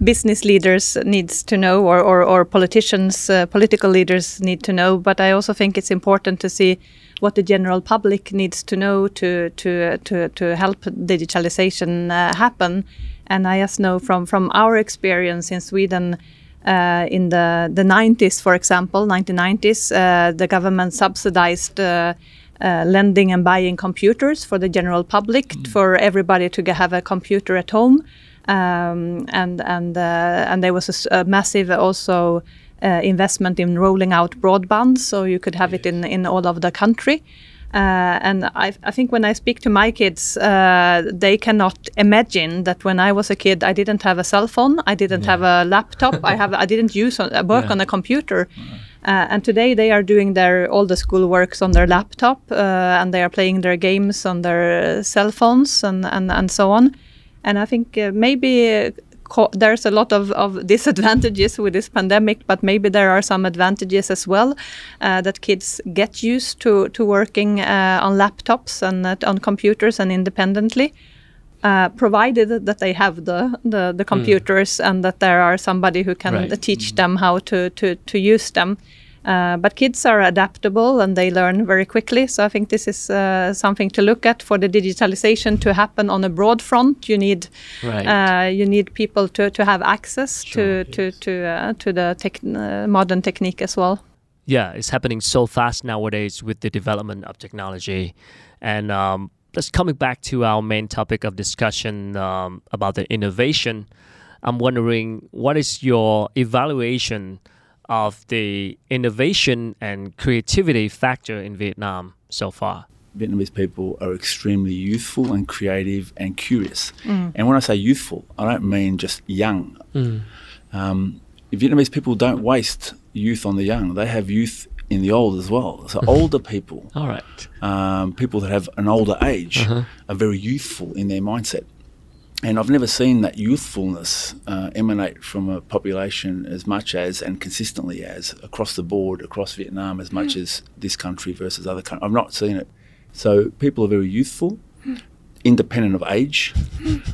business leaders needs to know, or or, or politicians, uh, political leaders need to know. But I also think it's important to see what the general public needs to know to to to to help digitalization uh, happen. And I just know from from our experience in Sweden. Uh, in the, the 90s, for example, 1990s, uh, the government subsidized uh, uh, lending and buying computers for the general public, for everybody to have a computer at home. Um, and and uh, and there was a massive also uh, investment in rolling out broadband, so you could have it in in all of the country. Uh, and I, I think when I speak to my kids, uh, they cannot imagine that when I was a kid, I didn't have a cell phone, I didn't have a laptop, I have I didn't use on, work Yeah. on a computer. Uh, and today they are doing their all the school works on their laptop, uh, and they are playing their games on their cell phones and, and, and so on. And I think uh, maybe uh, there's a lot of, of disadvantages with this pandemic, but maybe there are some advantages as well uh, that kids get used to to working uh, on laptops and on computers and independently. Uh, provided that they have the, the, the computers and that there are somebody who can Right. teach them how to, to, to use them. Uh, but kids are adaptable and they learn very quickly. So I think this is uh, something to look at for the digitalization to happen on a broad front. You need Right. uh, you need people to, to have access Sure, to to to uh, to the tech, uh, modern technique as well. yeah, it's happening so fast nowadays with the development of technology. And um, let's coming back to our main topic of discussion um, about the innovation. I'm wondering what is your evaluation of the innovation and creativity factor in Vietnam so far? Vietnamese people are extremely youthful and creative and curious. And when I say youthful, I don't mean just young. Um, Vietnamese people don't waste youth on the young. They have youth in the old as well. So older people, All right. um, people that have an older age, are very youthful in their mindset. And I've never seen that youthfulness uh, emanate from a population as much as and consistently as across the board, across Vietnam, as much as this country versus other countries. I've not seen it. So people are very youthful, independent of age.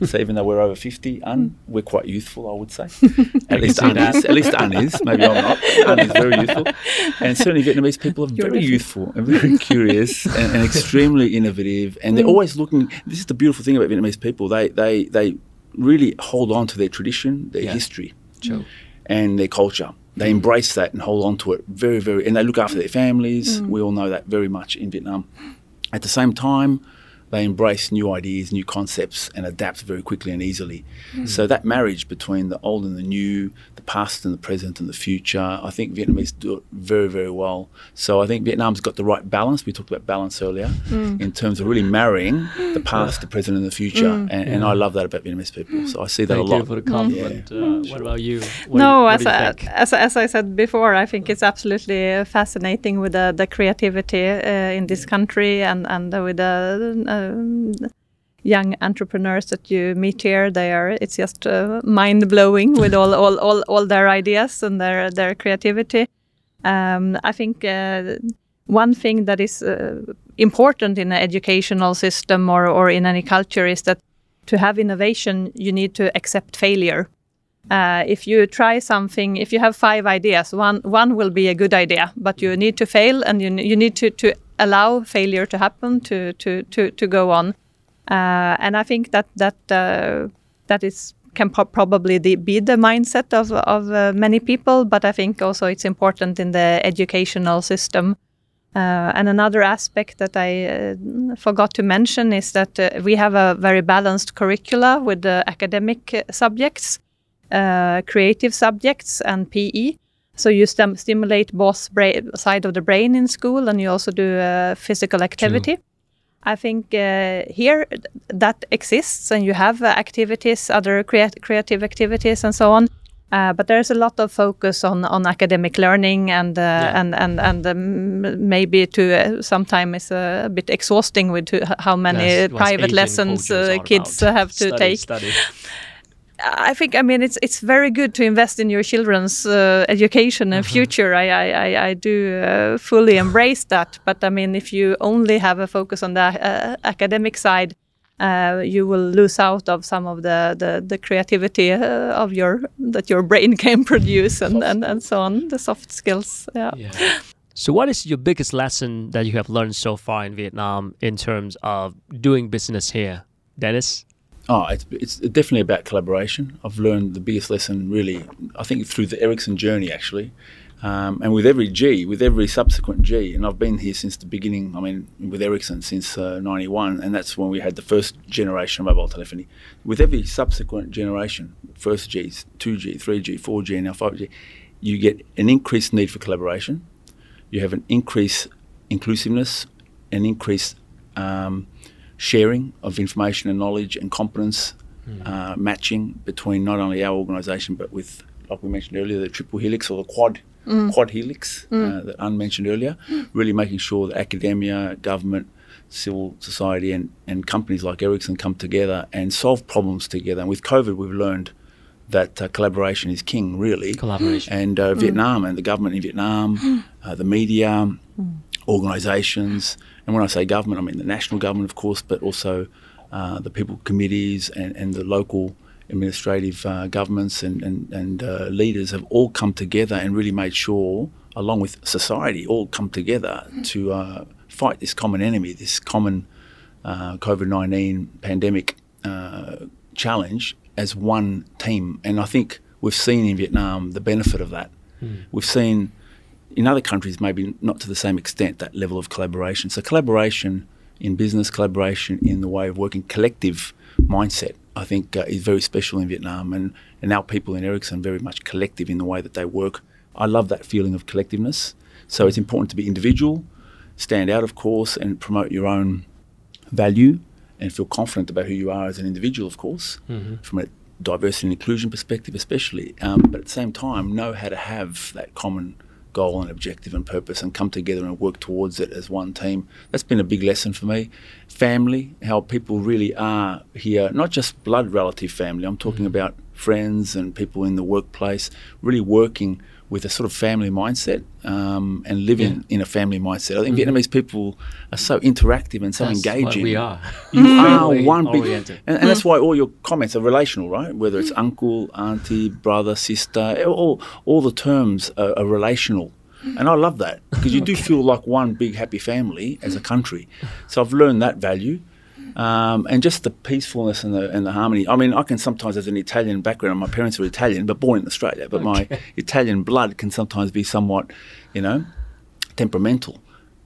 so even though we're over 50, Ann, we're quite youthful, I would say. At least Ann is. At least Ann is. Maybe I'm not. Ann is very youthful. And certainly Vietnamese people are You're very youthful and very curious and, and extremely innovative. And they're mm. always looking. This is the beautiful thing about Vietnamese people. They they they really hold on to their tradition, their Yeah. history, Sure. Mm. and their culture. They mm. embrace that and hold on to it very, very, and they look after their families. We all know that very much in Vietnam. At the same time, they embrace new ideas, new concepts, and adapt very quickly and easily. So that marriage between the old and the new, the past and the present and the future, I think Vietnamese do it very, very well. So I think Vietnam's got the right balance. We talked about balance earlier in terms of really marrying the past, the present, and the future. And, and I love that about Vietnamese people. So I see that Thank a you lot. for the compliment. Uh, what about you? What, no, what as, you I, as as I said before, I think it's absolutely uh, fascinating with the, the creativity uh, in this country and and with the um, young entrepreneurs that you meet here. They are it's just uh, mind blowing with all, all all all their ideas and their their creativity. Um, I think uh, one thing that is uh, important in an educational system or, or in any culture is that to have innovation, you need to accept failure. Uh, if you try something, if you have five ideas, one one will be a good idea, but you need to fail, and you you need to, to allow failure to happen to to to, to go on. Uh, and I think that that uh, that is can probably the, be the mindset of of uh, many people, but I think also it's important in the educational system. Uh, and another aspect that I uh, forgot to mention is that uh, we have a very balanced curricula with academic subjects, creative subjects, and PE. So you stim- stimulate both bra- side of the brain in school, and you also do uh, physical activity. I think uh, here that exists, and you have uh, activities, other creat- creative activities, and so on. Uh, but there's a lot of focus on, on academic learning and uh, Yeah. and and and um, maybe to uh, sometimes it's a bit exhausting with to how many Yes, private lessons uh, kids about. have to Study, take. Study. I think I mean it's it's very good to invest in your children's uh, education and future. I I, I, I do uh, fully embrace that. But I mean, if you only have a focus on the uh, academic side, uh, you will lose out of some of the the, the creativity uh, of your that your brain can produce and, and, and so on. The soft skills. Yeah. Yeah. So, what is your biggest lesson that you have learned so far in Vietnam in terms of doing business here, Denis? Oh, it's, it's definitely about collaboration. I've learned the biggest lesson, really, I think, through the Ericsson journey, actually. Um, and with every G, with every subsequent G, and I've been here since the beginning, I mean, with Ericsson since uh, 91, and that's when we had the first generation of mobile telephony. With every subsequent generation, first Gs, 2G, 3G, 4G, and now 5G, you get an increased need for collaboration. You have an increased inclusiveness, an increased um, sharing of information and knowledge and competence, uh, matching between not only our organisation but with, like we mentioned earlier, the triple helix or the quad quad helix uh, that Ann mentioned earlier. Really making sure that academia, government, civil society, and, and companies like Ericsson come together and solve problems together. And with COVID, we've learned that uh, collaboration is king, really. Collaboration. And uh, Vietnam and the government in Vietnam, uh, the media, organisations, and when I say government, I mean the national government, of course, but also uh, the people committees and, and the local administrative uh, governments and, and, and uh, leaders have all come together and really made sure, along with society, all come together to uh, fight this common enemy, this common uh, COVID 19 pandemic uh, challenge as one team. And I think we've seen in Vietnam the benefit of that. We've seen in other countries, maybe not to the same extent, that level of collaboration. So, collaboration in business, collaboration in the way of working, collective mindset, I think uh, is very special in Vietnam. And, and our people in Ericsson very much collective in the way that they work. I love that feeling of collectiveness. So, it's important to be individual, stand out, of course, and promote your own value and feel confident about who you are as an individual, of course, from a diversity and inclusion perspective, especially. Um, but at the same time, know how to have that common goal and objective and purpose and come together and work towards it as one team. That's been a big lesson for me. Family, how people really are here, not just blood relative family, I'm talking mm. about friends and people in the workplace, really working with a sort of family mindset um, and living in a family mindset. I think mm-hmm. Vietnamese people are so interactive and so That's engaging. we are. You are one big, and, and that's mm-hmm. why all your comments are relational, right? Whether it's mm-hmm. uncle, auntie, brother, sister, eh, all all the terms are, are relational, and I love that because you do feel like one big happy family as a country. So I've learned that value. Um, and just the peacefulness and the, and the harmony. I mean, I can sometimes, as an Italian background, my parents were Italian, but born in Australia. But my Italian blood can sometimes be somewhat, you know, temperamental.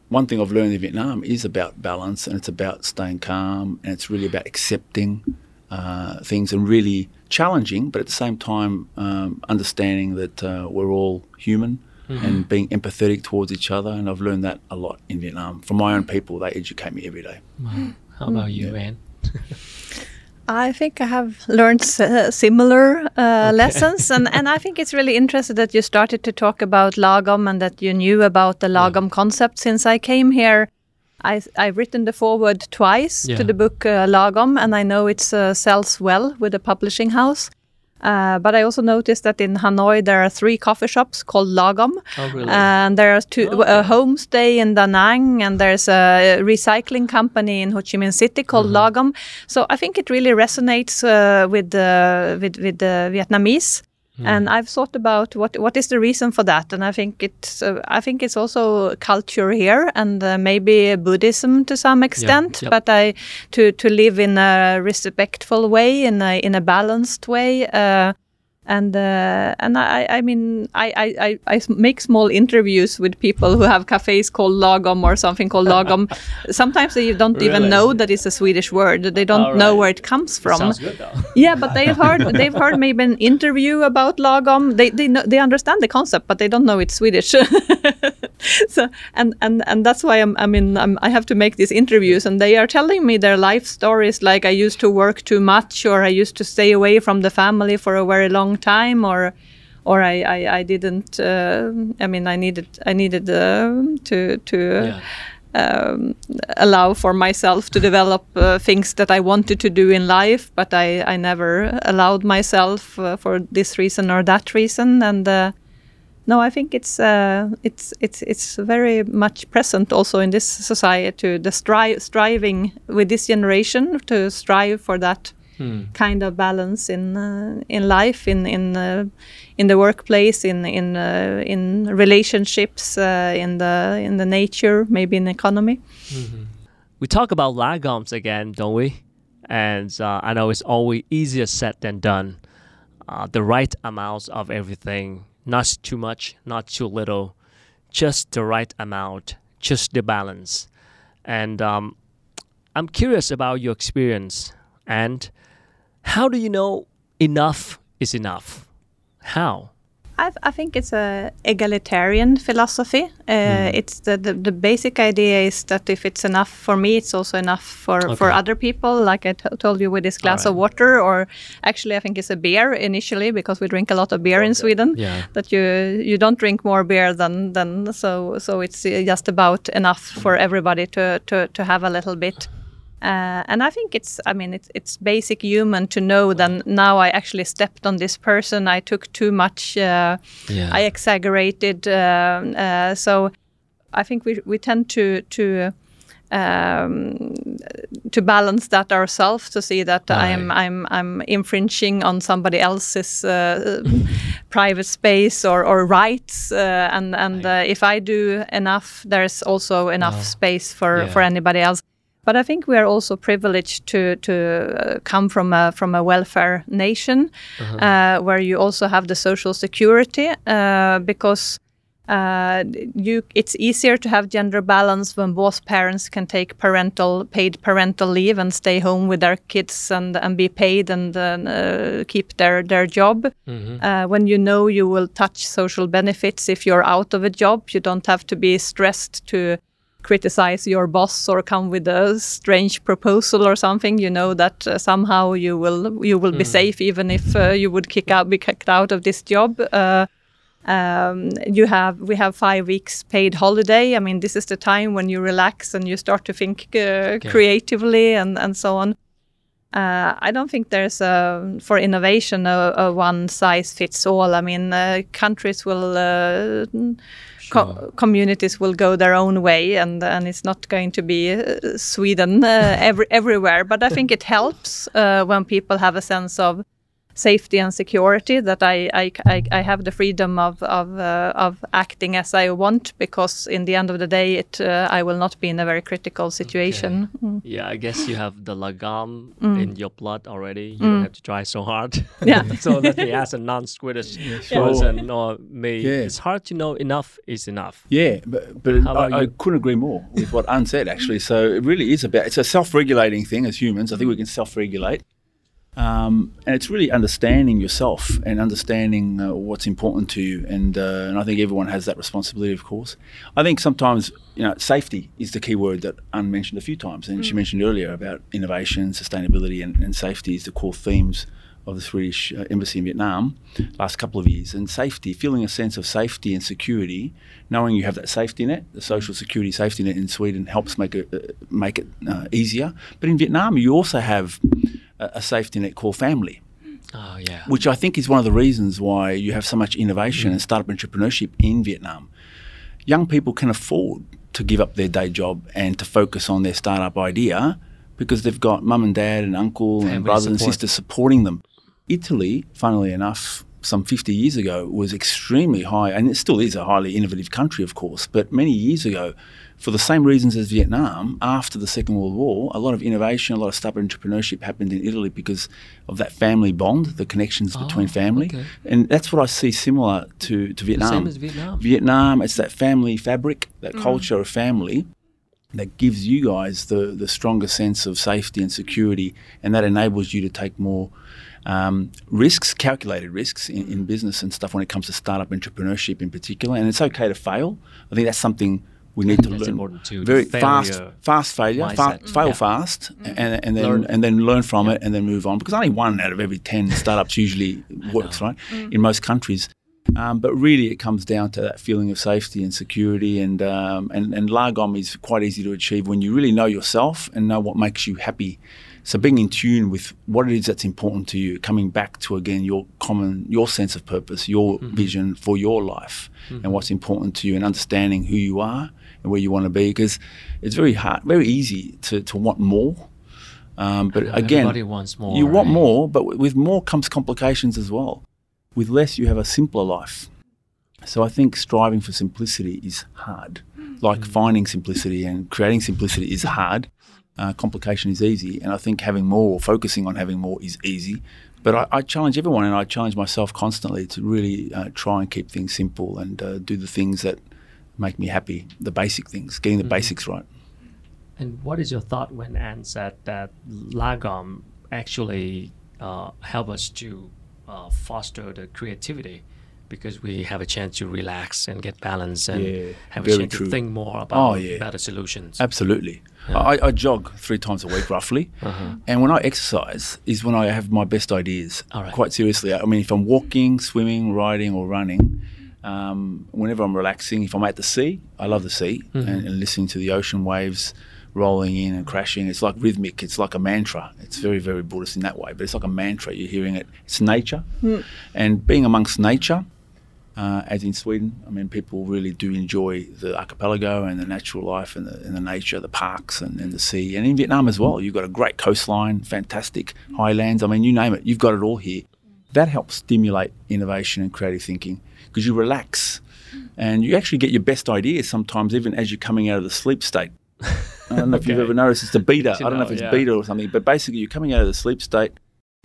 One thing I've learned in Vietnam is about balance and it's about staying calm and it's really about accepting uh, things and really challenging, but at the same time, um, understanding that uh, we're all human and being empathetic towards each other. And I've learned that a lot in Vietnam from my own people. They educate me every day. How about you, Ann? I think I have learned uh, similar uh, lessons, and, and I think it's really interesting that you started to talk about lagom and that you knew about the lagom concept since I came here. I, I've written the foreword twice Yeah. to the book uh, Lagom, and I know it uh, sells well with the publishing house. Uh, but I also noticed that in Hanoi there are three coffee shops called Lagom, Oh, really? and there are two Okay. a homestay in Da Nang, and there's a recycling company in Ho Chi Minh City called Mm-hmm. Lagom. So I think it really resonates uh, with the with with the Vietnamese. Hmm. And I've thought about what what is the reason for that, and I think it's uh, I think it's also culture here, and uh, maybe Buddhism to some extent. yep. But I to to live in a respectful way, in a in a balanced way. Uh, and uh, and I, I mean I make small interviews with people who have cafes called lagom or something called lagom. Sometimes they don't even know that it's a Swedish word. They don't All know where it comes from. Sounds good though. Yeah, but they've heard they've heard maybe an interview about lagom. They they know, they understand the concept, but they don't know it's Swedish. so and and and that's why I'm I mean I'm, I have to make these interviews and they are telling me their life stories like I used to work too much or I used to stay away from the family for a very long time or or I I, I didn't uh, I mean I needed I needed uh, to to Yeah. um, allow for myself to develop uh, things that I wanted to do in life, but I, I never allowed myself uh, for this reason or that reason. And uh, no, I think it's uh, it's it's it's very much present also in this society. The stri- striving with this generation to strive for that kind of balance in uh, in life, in in uh, in the workplace, in in uh, in relationships, uh, in the in the nature, maybe in economy. We talk about lagom's again, don't we? And uh, I know it's always easier said than done. Uh, the right amounts of everything, not too much, not too little, just the right amount, just the balance. And um, I'm curious about your experience and how do you know enough is enough? How? I, I think it's a egalitarian philosophy. Uh, It's the, the the basic idea is that if it's enough for me, it's also enough for, for other people. Like I told you with this glass of water, or actually I think it's a beer initially because we drink a lot of beer in Sweden. Yeah. That you you don't drink more beer than than so so it's uh, just about enough for everybody to to to have a little bit. Uh, and I think it's, I mean, it's, it's basic human to know that now I actually stepped on this person. I took too much. Uh, Yeah. I exaggerated. Um, uh, so I think we we tend to to um, to balance that ourselves to see that I'm I'm I'm infringing on somebody else's uh, private space or, or rights, uh, and and uh, if I do enough, there's also enough space for Yeah. for anybody else. But I think we are also privileged to to uh, come from a from a welfare nation, uh, where you also have the social security, uh, because uh, you it's easier to have gender balance when both parents can take parental paid parental leave and stay home with their kids and and be paid and uh, keep their their job. Uh, when you know you will touch social benefits if you're out of a job, you don't have to be stressed to criticize your boss or come with a strange proposal or something you know that uh, somehow you will you will be safe even if uh, you would kick out be kicked out of this job. Uh, um, you have we have five weeks paid holiday. I mean this is the time when you relax and you start to think uh, creatively and and so on. Uh, I don't think there's a for innovation a, a one size fits all. I mean, uh, countries will, uh, co- communities will go their own way, and and it's not going to be uh, Sweden uh, every, everywhere. But I think it helps uh, when people have a sense of safety and security that I I, I, I have the freedom of of uh, of acting as I want because in the end of the day it uh, I will not be in a very critical situation. Mm. Yeah, I guess you have the lagom in your blood already. You don't have to try so hard. Yeah. so let me ask a non-Swedish sure. person or me. Yeah. It's hard to know enough is enough. Yeah, but, but I, I couldn't agree more with what Ann said, actually. So it really is about, it's a self-regulating thing as humans. I think we can self-regulate. Um, and it's really understanding yourself and understanding uh, what's important to you. And, uh, and I think everyone has that responsibility, of course. I think sometimes, you know, safety is the key word that Ann mentioned a few times. And she mentioned earlier about innovation, sustainability, and, and safety is the core themes of the Swedish uh, embassy in Vietnam last couple of years. And safety, feeling a sense of safety and security, knowing you have that safety net, the social security safety net in Sweden helps make it uh, make it uh, easier. But in Vietnam, you also have a, safety net called family Oh yeah. which I think is one of the reasons why you have so much innovation and startup entrepreneurship in Vietnam. Young people can afford to give up their day job and to focus on their startup idea because they've got mum and dad and uncle Family and brothers and support. sisters supporting them. Italy, funnily enough, some 50 years ago was extremely high, and it still is a highly innovative country, of course. But many years ago, for the same reasons as Vietnam, after the Second World War, a lot of innovation, a lot of startup entrepreneurship happened in Italy because of that family bond, the connections ah, between family. okay. And that's what I see similar to, to Vietnam. Same as Vietnam. Vietnam, it's that family fabric, that mm. culture of family. that gives you guys the, the stronger sense of safety and security, and that enables you to take more um, risks, calculated risks in, in, mm. business and stuff when it comes to startup entrepreneurship in particular. And it's okay to fail. I think that's something we need to that's learn. Too, Very fast, fast failure, fa- fail yeah. fast, mm. and, and then learn. and then learn from yeah. it, and then move on. Because only one out of every ten startups usually works, right? Mm. In most countries. Um, but really, it comes down to that feeling of safety and security, and um, and and lagom is quite easy to achieve when you really know yourself and know what makes you happy. So being in tune with what it is that's important to you, coming back to again your common, your sense of purpose, your mm-hmm. vision for your life, mm-hmm. and what's important to you, and understanding who you are and where you want to be, because it's very hard, very easy to to want more. Um, but again, wants more, you right? want more, but with more comes complications as well. With less, you have a simpler life. So I think striving for simplicity is hard. Like mm. finding simplicity and creating simplicity is hard. Uh, complication is easy. And I think having more or focusing on having more is easy. But I, I challenge everyone and I challenge myself constantly to really uh, try and keep things simple and uh, do the things that make me happy, the basic things, getting the mm-hmm. basics right. And what is your thought when Ann said that Lagom actually uh, help us to uh, foster the creativity because we have a chance to relax and get balance and yeah, have a chance true. to think more about oh, yeah. better solutions. Absolutely. Yeah. I, I, jog three times a week roughly, uh-huh. and when I exercise is when I have my best ideas. Quite seriously, I mean, if I'm walking, swimming, riding, or running, um, whenever I'm relaxing, if I'm at the sea, I love the sea mm-hmm. and, and listening to the ocean waves rolling in and crashing. It's like rhythmic. It's like a mantra. It's very, very Buddhist in that way, but it's like a mantra. You're hearing it. It's nature. Mm. And being amongst nature, uh, as in Sweden, I mean, people really do enjoy the archipelago and the natural life and the, and the nature, the parks and, and, the sea. And in Vietnam as well, you've got a great coastline, fantastic highlands. I mean, you name it, you've got it all here. That helps stimulate innovation and creative thinking because you relax and you actually get your best ideas sometimes even as you're coming out of the sleep state. I don't know if you've ever noticed it's a beta. I don't know if it's yeah. beta or something, but basically you're coming out of the sleep state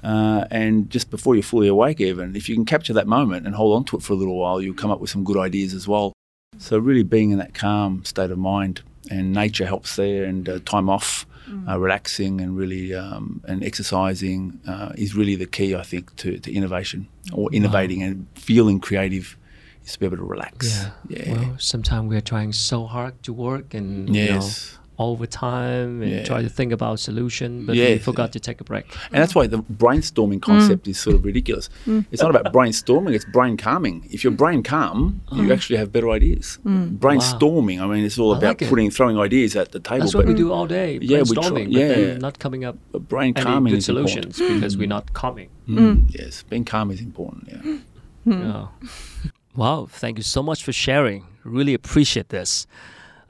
uh, and just before you're fully awake, even if you can capture that moment and hold on to it for a little while, you'll come up with some good ideas as well. So really being in that calm state of mind and nature helps there, and uh, time off, mm. uh, relaxing, and really um, and exercising uh, is really the key, I think, to, to innovation or innovating wow. and feeling creative is to be able to relax. Yeah. yeah. Well, sometimes we are trying so hard to work and yes. you know, all the time and yeah. try to think about a solution, but yeah. we forgot to take a break. And that's why the brainstorming concept mm. is sort of ridiculous. Mm. It's not about brainstorming; it's brain calming. If your brain calm, mm. you actually have better ideas. Mm. Brainstorming, wow. I mean, it's all I about like putting throwing ideas at the table. That's what we do all day. Yeah, brainstorming, try, yeah, but not coming up but brain calming good solutions because we're not calming. Mm. Mm. Yes, being calm is important. Yeah. yeah. Wow, thank you so much for sharing. Really appreciate this.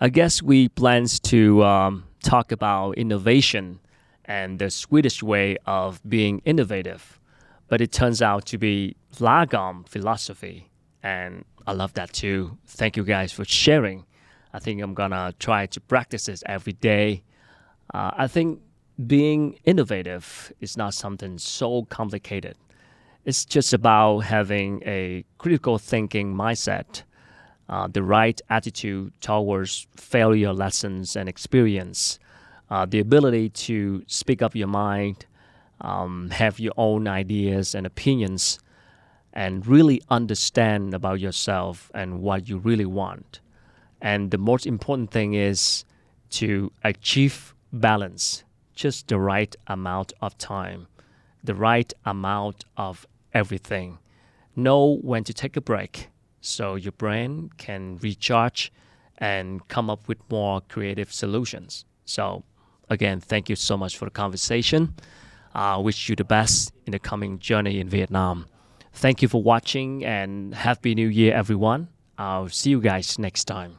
I guess we plans to um, talk about innovation and the Swedish way of being innovative, but it turns out to be lagom philosophy, and I love that too. Thank you guys for sharing. I think I'm gonna try to practice this every day. Uh, I think being innovative is not something so complicated. It's just about having a critical thinking mindset uh, the right attitude towards failure lessons and experience, uh, the ability to speak up your mind, um, have your own ideas and opinions, and really understand about yourself and what you really want. And the most important thing is to achieve balance, just the right amount of time, the right amount of everything. Know when to take a break so your brain can recharge and come up with more creative solutions. So, again, thank you so much for the conversation. I uh, wish you the best in the coming journey in Vietnam. Thank you for watching and Happy New Year, everyone. I'll see you guys next time.